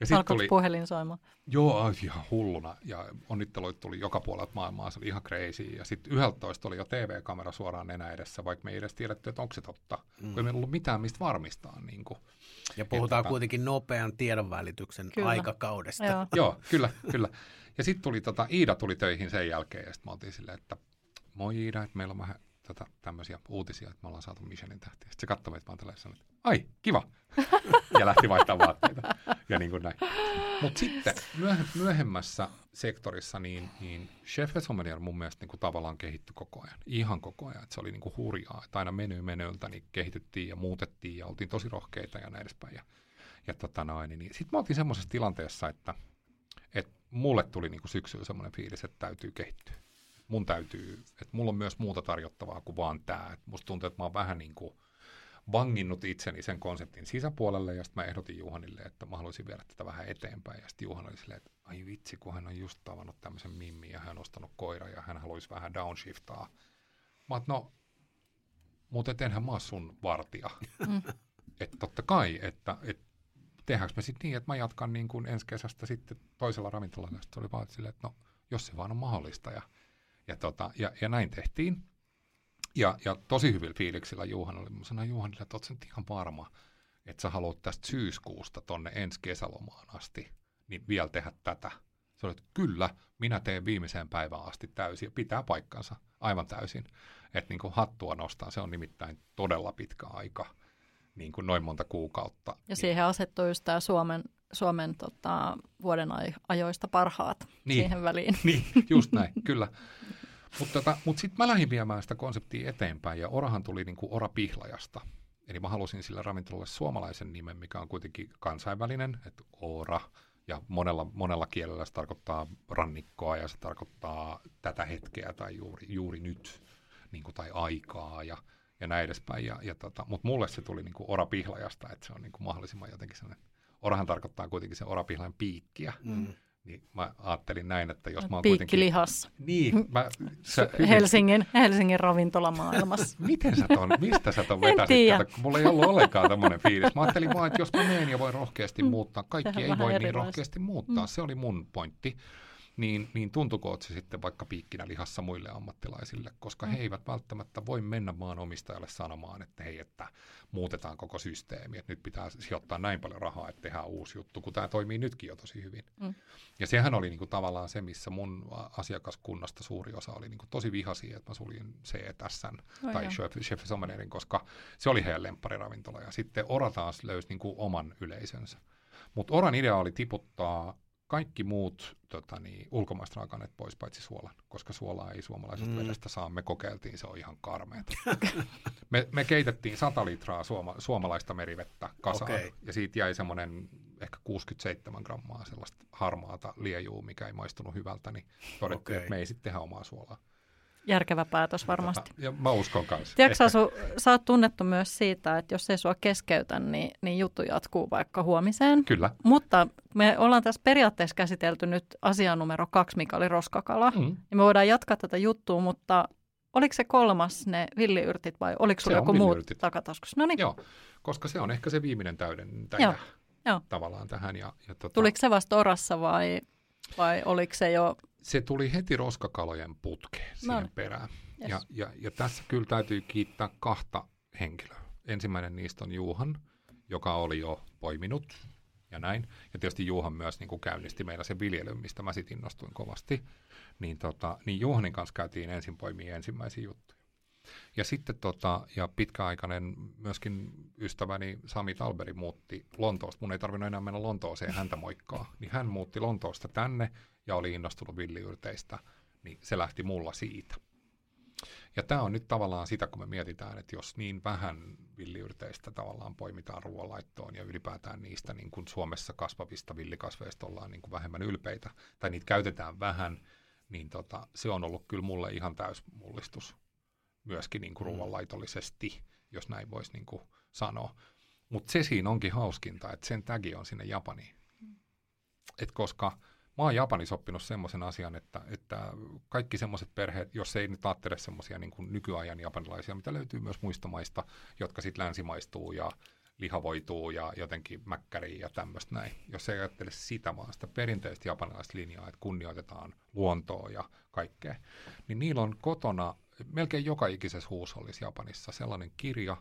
ja sitten tuli... puhelin soimaan? Joo, ihan hulluna. Ja onnitteluit tuli joka puolelta maailmaa, se oli ihan crazy. Ja sitten 11 oli jo TV-kamera suoraan nenä edessä, vaikka me ei edes tiedetty, että onko se totta. Mm. Kun ei meillä ollut mitään, mistä varmistaa. Niin kuin. Ja puhutaan että, kuitenkin nopean tiedonvälityksen kyllä. aikakaudesta. Joo. (laughs) Joo, kyllä, kyllä. Ja sitten tuli, tota, Iida tuli töihin sen jälkeen, ja sitten me oltiin silleen, että moi Iida, että meillä on vähän tota, tämmöisiä uutisia, että me ollaan saatu Michelin tähtiä. Sitten se katsoi meitä vaan tällä sanoi, että ai, kiva. (laughs) ja lähti vaihtamaan vaatteita. ja niin kuin näin. Mutta sitten myöhe- myöhemmässä sektorissa, niin, niin Chef Sommelier mun mielestä niin kuin tavallaan kehittyi koko ajan. Ihan koko ajan. Että se oli niin kuin hurjaa. Että aina meny menöltä niin kehityttiin ja muutettiin ja oltiin tosi rohkeita ja näin edespäin. Ja, ja tota noin, niin, niin sitten me oltiin semmoisessa tilanteessa, että, että mulle tuli niin kuin syksyllä semmoinen fiilis, että täytyy kehittyä mun täytyy, että mulla on myös muuta tarjottavaa kuin vaan tämä. Et musta tuntuu, että mä oon vähän niin kuin vanginnut itseni sen konseptin sisäpuolelle, ja sitten mä ehdotin Juhanille, että mä haluaisin viedä tätä vähän eteenpäin, ja sitten Juhan oli silleen, että ai vitsi, kun hän on just tavannut tämmöisen mimmin, ja hän on ostanut koira, ja hän haluaisi vähän downshiftaa. Mä oot, no, mutta enhän mä oon sun vartija. Mm. että totta kai, että, että tehdäänkö me sitten niin, että mä jatkan niin kuin ensi kesästä sitten toisella ravintolalla. Sitten oli vaan silleen, että no, jos se vaan on mahdollista. Ja ja, tota, ja, ja näin tehtiin. Ja, ja tosi hyvillä fiiliksillä Juhan oli. Mä sanoin Juhanille, että ootko ihan varma, että sä haluat tästä syyskuusta tonne ensi kesälomaan asti, niin vielä tehdä tätä. Se oli, että kyllä, minä teen viimeiseen päivään asti täysin ja pitää paikkansa aivan täysin. Että niin kuin hattua nostaa, se on nimittäin todella pitkä aika, niin kuin noin monta kuukautta. Ja siihen asettuu just tämä Suomen Suomen tota, vuoden ajoista parhaat niin, siihen väliin. Niin, just näin, kyllä. (laughs) Mutta tota, mut sitten mä lähdin viemään sitä konseptia eteenpäin ja Orahan tuli niinku Ora Pihlajasta. Eli mä halusin sillä ravintolalle suomalaisen nimen, mikä on kuitenkin kansainvälinen, että Ora. Ja monella, monella kielellä se tarkoittaa rannikkoa ja se tarkoittaa tätä hetkeä tai juuri, juuri nyt niin kuin, tai aikaa ja, ja näin edespäin. Ja, ja tota, Mutta mulle se tuli niin kuin Ora Pihlajasta, että se on niin kuin mahdollisimman jotenkin sellainen orahan tarkoittaa kuitenkin se orapihlain piikkiä. Mm. Niin mä ajattelin näin, että jos mä oon kuitenkin... lihas. Niin. Mä, sä hyvin... (laughs) Helsingin, Helsingin ravintolamaailmassa. (laughs) Miten sä ton, mistä sä ton vetäsit? Kato, mulla ei ollut ollenkaan tämmöinen fiilis. Mä ajattelin vaan, että jos mä menen ja voin rohkeasti mm. muuttaa, kaikki Tehdään ei voi niin rohkeasti muuttaa. Mm. Se oli mun pointti niin, niin tuntuko se sitten vaikka piikkinä lihassa muille ammattilaisille, koska mm. he eivät välttämättä voi mennä maan omistajalle sanomaan, että hei, että muutetaan koko systeemi, että nyt pitää sijoittaa näin paljon rahaa, että tehdään uusi juttu, kun tämä toimii nytkin jo tosi hyvin. Mm. Ja sehän oli niin kuin tavallaan se, missä mun asiakaskunnasta suuri osa oli niin kuin tosi vihaisia, että mä suljin CETSn oh, tai Chef, Chef Sommelierin, koska se oli heidän lemppariravintola. Ja sitten Ora taas löysi niin kuin oman yleisönsä. Mutta Oran idea oli tiputtaa kaikki muut tota niin, ulkomaiset raaka-aineet pois, paitsi suolan, koska suolaa ei suomalaisesta mm. vedestä saa. Me kokeiltiin, se on ihan karmeeta. (laughs) me, me keitettiin 100 litraa suoma, suomalaista merivettä kasaan, okay. ja siitä jäi semmoinen ehkä 67 grammaa sellaista harmaata liejuu, mikä ei maistunut hyvältä, niin todettiin, okay. että me ei sitten tehdä omaa suolaa. Järkevä päätös varmasti. Ja mä uskon kanssa. Tiedätkö, Asu, sä oot tunnettu myös siitä, että jos ei sua keskeytä, niin, niin juttu jatkuu vaikka huomiseen. Kyllä. Mutta me ollaan tässä periaatteessa käsitelty nyt asia numero kaksi, mikä oli roskakala. Mm. Ja me voidaan jatkaa tätä juttua, mutta oliko se kolmas ne villiyrtit vai oliko sulla joku muu takataskussa? No niin. Joo, koska se on ehkä se viimeinen täydentäjä Joo. Joo. tavallaan tähän. Ja, ja tota... Tuliko se vasta orassa vai, vai oliko se jo se tuli heti roskakalojen putkeen siihen no. perään. Yes. Ja, ja, ja tässä kyllä täytyy kiittää kahta henkilöä. Ensimmäinen niistä on Juhan, joka oli jo poiminut ja näin. Ja tietysti Juhan myös niin kuin käynnisti meillä sen viljelyn, mistä mä sitten innostuin kovasti. Niin, tota, niin Juhanin kanssa käytiin ensin poimia ensimmäisiä juttuja. Ja sitten tota, ja pitkäaikainen myöskin ystäväni Sami Talberi muutti Lontoosta. Mun ei tarvinnut enää mennä Lontooseen häntä moikkaa. (laughs) Niin hän muutti Lontoosta tänne ja oli innostunut villiyrteistä, niin se lähti mulla siitä. Ja tämä on nyt tavallaan sitä, kun me mietitään, että jos niin vähän villiyrteistä tavallaan poimitaan ruoanlaittoon ja ylipäätään niistä niin kuin Suomessa kasvavista villikasveista ollaan niin kuin vähemmän ylpeitä, tai niitä käytetään vähän, niin tota, se on ollut kyllä mulle ihan täysmullistus myöskin niin kuin mm. ruoanlaitollisesti, jos näin voisi niin kuin sanoa. Mutta se siinä onkin hauskinta, että sen tagi on sinne Japaniin. Mm. Et koska mä oon Japanissa oppinut semmoisen asian, että, että kaikki semmoiset perheet, jos ei nyt ajattele semmoisia niin nykyajan japanilaisia, mitä löytyy myös muista maista, jotka sitten länsimaistuu ja lihavoituu ja jotenkin mäkkäriin ja tämmöistä näin. Jos ei ajattele sitä, vaan sitä perinteistä japanilaista linjaa, että kunnioitetaan luontoa ja kaikkea, niin niillä on kotona, melkein joka ikisessä huusollissa Japanissa sellainen kirja,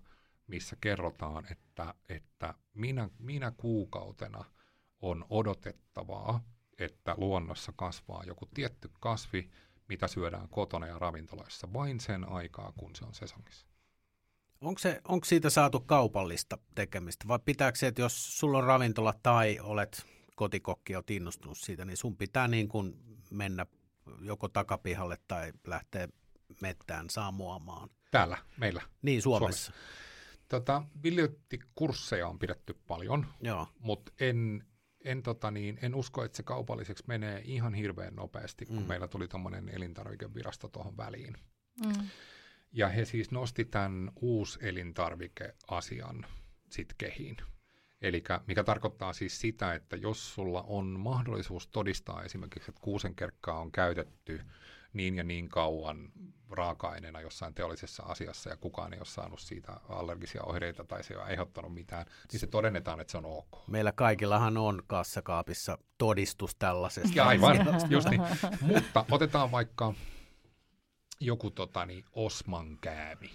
missä kerrotaan, että, että minä, minä kuukautena on odotettavaa, että luonnossa kasvaa joku tietty kasvi, mitä syödään kotona ja ravintoloissa vain sen aikaa, kun se on sesongissa. Onko, se, onko siitä saatu kaupallista tekemistä vai pitääkö se, että jos sulla on ravintola tai olet kotikokki ja innostunut siitä, niin sun pitää niin kuin mennä joko takapihalle tai lähteä mettään saamuamaan? Täällä, meillä. Niin, Suomessa. Suomessa. Tota, kursseja on pidetty paljon, Joo. mutta en, en, tota niin, en usko, että se kaupalliseksi menee ihan hirveän nopeasti, kun mm. meillä tuli tuommoinen elintarvikevirasto tuohon väliin. Mm. Ja he siis nosti tämän uusi elintarvikeasian sitten kehiin. Eli mikä tarkoittaa siis sitä, että jos sulla on mahdollisuus todistaa esimerkiksi, että kuusenkerkkaa on käytetty niin ja niin kauan raaka-aineena jossain teollisessa asiassa ja kukaan ei ole saanut siitä allergisia oireita tai se ei ole aiheuttanut mitään, niin se todennetaan, että se on ok. Meillä kaikillahan on kassakaapissa todistus tällaisesta. Ja aivan, just niin. Mutta otetaan vaikka joku tota, niin, Osman käämi.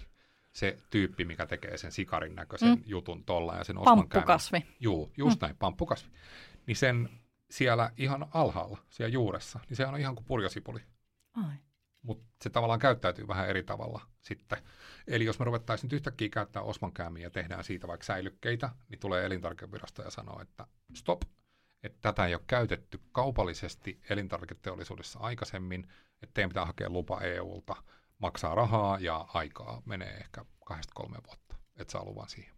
Se tyyppi, mikä tekee sen sikarin näköisen mm. jutun tolla ja sen Osman Pamppukasvi. Juu, just mm. näin, pamppukasvi. Niin sen siellä ihan alhaalla, siellä juuressa, niin se on ihan kuin purjosipuli. Ai mutta se tavallaan käyttäytyy vähän eri tavalla sitten. Eli jos me ruvettaisiin nyt yhtäkkiä käyttää osmankäämiä ja tehdään siitä vaikka säilykkeitä, niin tulee elintarvikevirasto ja sanoo, että stop, että tätä ei ole käytetty kaupallisesti elintarviketeollisuudessa aikaisemmin, että teidän pitää hakea lupa EUlta, maksaa rahaa ja aikaa menee ehkä kahdesta kolme vuotta, että saa luvan siihen.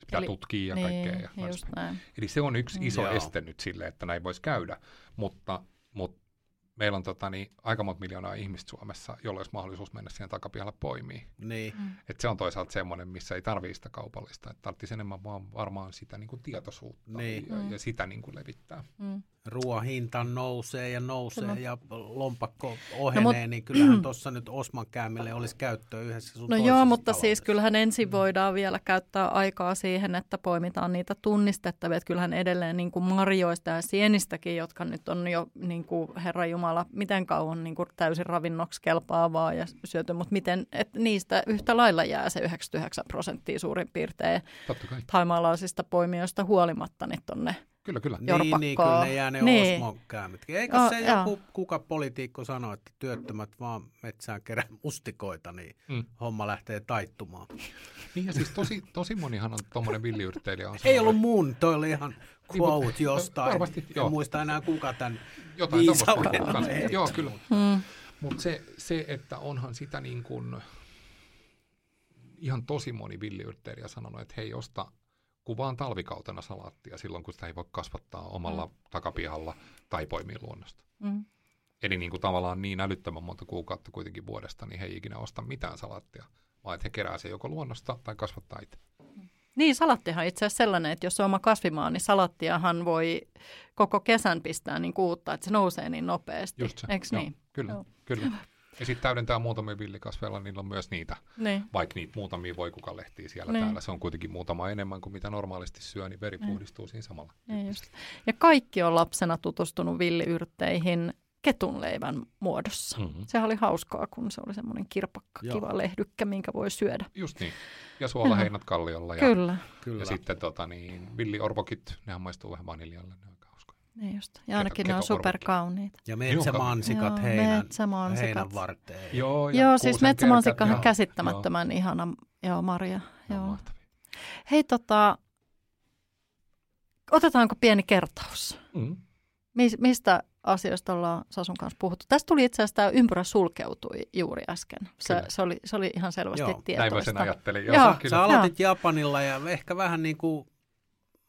Se pitää Eli, tutkia ja niin, kaikkea. Ja just näin. Eli se on yksi iso Joo. este nyt sille, että näin voisi käydä, mutta, mutta meillä on tota, niin, aika monta miljoonaa ihmistä Suomessa, jolla olisi mahdollisuus mennä siihen takapihalle poimiin. Niin. Mm. Et se on toisaalta semmoinen, missä ei tarvitse sitä kaupallista. Että tarvitsisi enemmän vaan varmaan sitä niin kuin tietoisuutta niin. ja, mm. ja sitä niin kuin levittää. Mm. Ruoan hinta nousee ja nousee Kyllä. ja lompakko ohenee, no, mut, niin kyllähän (clears throat) tuossa nyt Osman käämille olisi käyttöä yhdessä sun No joo, mutta siis kyllähän ensin voidaan vielä käyttää aikaa siihen, että poimitaan niitä tunnistettavia. Että kyllähän edelleen niin kuin marjoista ja sienistäkin, jotka nyt on jo niin kuin Herra Jumala, miten kauan niin kuin täysin ravinnoksi kelpaavaa ja syöty, mutta miten, että niistä yhtä lailla jää se 99 prosenttia suurin piirtein taimaalaisista poimijoista huolimatta niin tonne Kyllä, kyllä. Niin, niin, kyllä ne jää ne niin. osmonkäämitkin. Eikö oh, se joo. joku, kuka poliitikko sanoi, että työttömät vaan metsään kerää mustikoita, niin mm. homma lähtee taittumaan. Niin ja siis tosi, tosi monihan on tuommoinen villiyrittäjä. On Ei ollut mun, toi oli ihan niin, quote niin, jostain. Varmasti, joo. En muista enää kuka tämän Jotain viisauden Joo, kyllä. Mm. Mutta se, se, että onhan sitä niin kuin, ihan tosi moni villiyrittäjä sanonut, että hei, osta kuvaan talvikautena salaattia silloin, kun sitä ei voi kasvattaa omalla mm. takapihalla tai poimia luonnosta. Mm. Eli niin kuin tavallaan niin älyttömän monta kuukautta kuitenkin vuodesta, niin he ei ikinä osta mitään salaattia, vaan että he kerää se joko luonnosta tai kasvattaa itse. Niin, salattihan itse asiassa sellainen, että jos on oma kasvimaa, niin salattiahan voi koko kesän pistää niin kuutta, että se nousee niin nopeasti. Just se. Eikö Joo, niin? Kyllä, Joo. kyllä. Ja sitten täydentää muutamia villikasveilla, niillä on myös niitä, niin. vaikka niitä muutamia voikukalehtiä siellä niin. täällä. Se on kuitenkin muutama enemmän kuin mitä normaalisti syö, niin veri niin. puhdistuu siinä samalla. Niin just. Ja kaikki on lapsena tutustunut villiyrtteihin ketunleivän muodossa. Mm-hmm. Sehän oli hauskaa, kun se oli semmoinen kirpakka, Joo. kiva lehdykkä, minkä voi syödä. Just niin. Ja suolaheinät kalliolla. Ja, Kyllä. Ja sitten tota, niin, villiorvokit, nehän maistuu vähän vaniljalle. Ne niin just. Ja ainakin ne on superkauniita. Ja metsämansikat Joo, heinän, metsämansikat. heinän varteen. Joo, joo siis metsämansikka on käsittämättömän joo. ihana joo, Maria. Joo. Hei tota, otetaanko pieni kertaus? Mm. Mis, mistä asioista ollaan Sasun kanssa puhuttu? Tästä tuli itse asiassa tämä ympyrä sulkeutui juuri äsken. Se, se, oli, se oli ihan selvästi joo, tietoista. Näin mä sen ajattelin. Joo, joo. Sä aloitit joo. Japanilla ja ehkä vähän niin kuin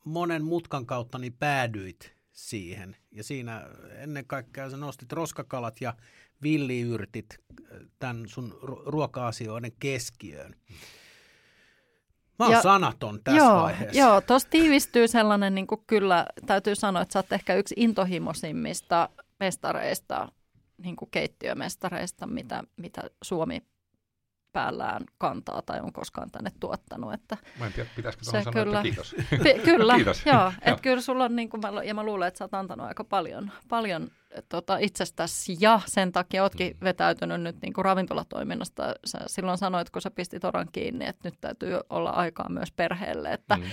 monen mutkan kautta niin päädyit siihen. Ja siinä ennen kaikkea sä nostit roskakalat ja villiyrtit äh, tämän sun ruoka-asioiden keskiöön. Mä oon ja, sanaton tässä joo, vaiheessa. Joo, tuossa tiivistyy sellainen, niin kuin kyllä täytyy sanoa, että sä oot ehkä yksi intohimoisimmista mestareista, niin kuin keittiömestareista, mitä, mitä Suomi päällään kantaa tai on koskaan tänne tuottanut. Että mä en tiedä, pitäisikö se sanoa, kyllä, että kiitos. (laughs) Pi- kyllä, (laughs) Kiitos. joo. Että kyllä sulla on, niin kuin mä, ja mä luulen, että sä oot antanut aika paljon, paljon tota, itsestäsi ja sen takia ootkin Mm. vetäytynyt nyt niin kuin ravintolatoiminnasta. Sä silloin sanoit, kun sä pistit oran kiinni, että nyt täytyy olla aikaa myös perheelle, että Mm.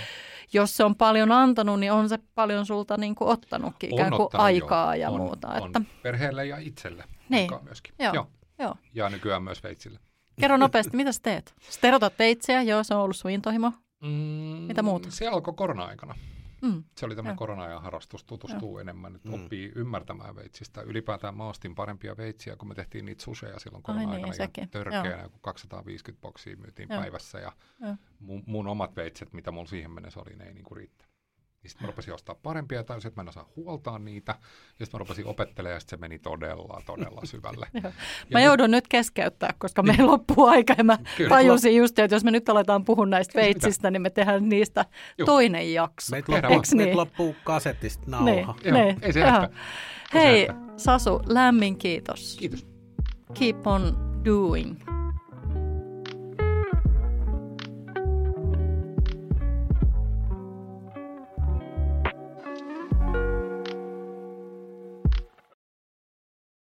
jos se on paljon antanut, niin on se paljon sulta niin kuin ottanutkin ikään kuin ottanut, aikaa joo. ja on, muuta. On Että, perheelle ja itselle Niin. aikaa myöskin. Joo. Joo. joo. Ja nykyään myös veitsille. Kerro nopeasti, mitä sä teet? Sä terotat veitsiä, joo, se on ollut sun intohimo. Mm, Mitä muuta? Se alkoi korona-aikana. Mm. Se oli tämmöinen korona-ajan harrastus, tutustuu enemmän, että Mm. oppii ymmärtämään veitsistä. Ylipäätään mä ostin parempia veitsiä, kun me tehtiin niitä susheja silloin Ai niin, korona-aikana. ja törkeänä, kun 250 boksia myytiin Joo. päivässä. Ja Joo. mun, mun, omat veitset, mitä mulla siihen mennessä oli, ne ei niinku riittänyt. Niin sitten mä rupesin ostaa parempia ja tajusin, että mä en osaa huoltaa niitä. Ja sitten mä rupesin opettelemaan ja sitten se meni todella, todella syvälle. (laughs) Ja Mä nyt- joudun nyt keskeyttää, koska meillä loppuu aika ja mä (laughs) Kyllä. tajusin just, että jos me nyt aletaan puhua näistä veitsistä, niin me tehdään niistä Juu. toinen jakso. Meitä loppuu, niin? loppuu kasetista Niin, nauha. Joo, niin. ei se Joo. haittaa. Ei se Hei haittaa. Sasu, lämmin kiitos. Kiitos. Keep on doing.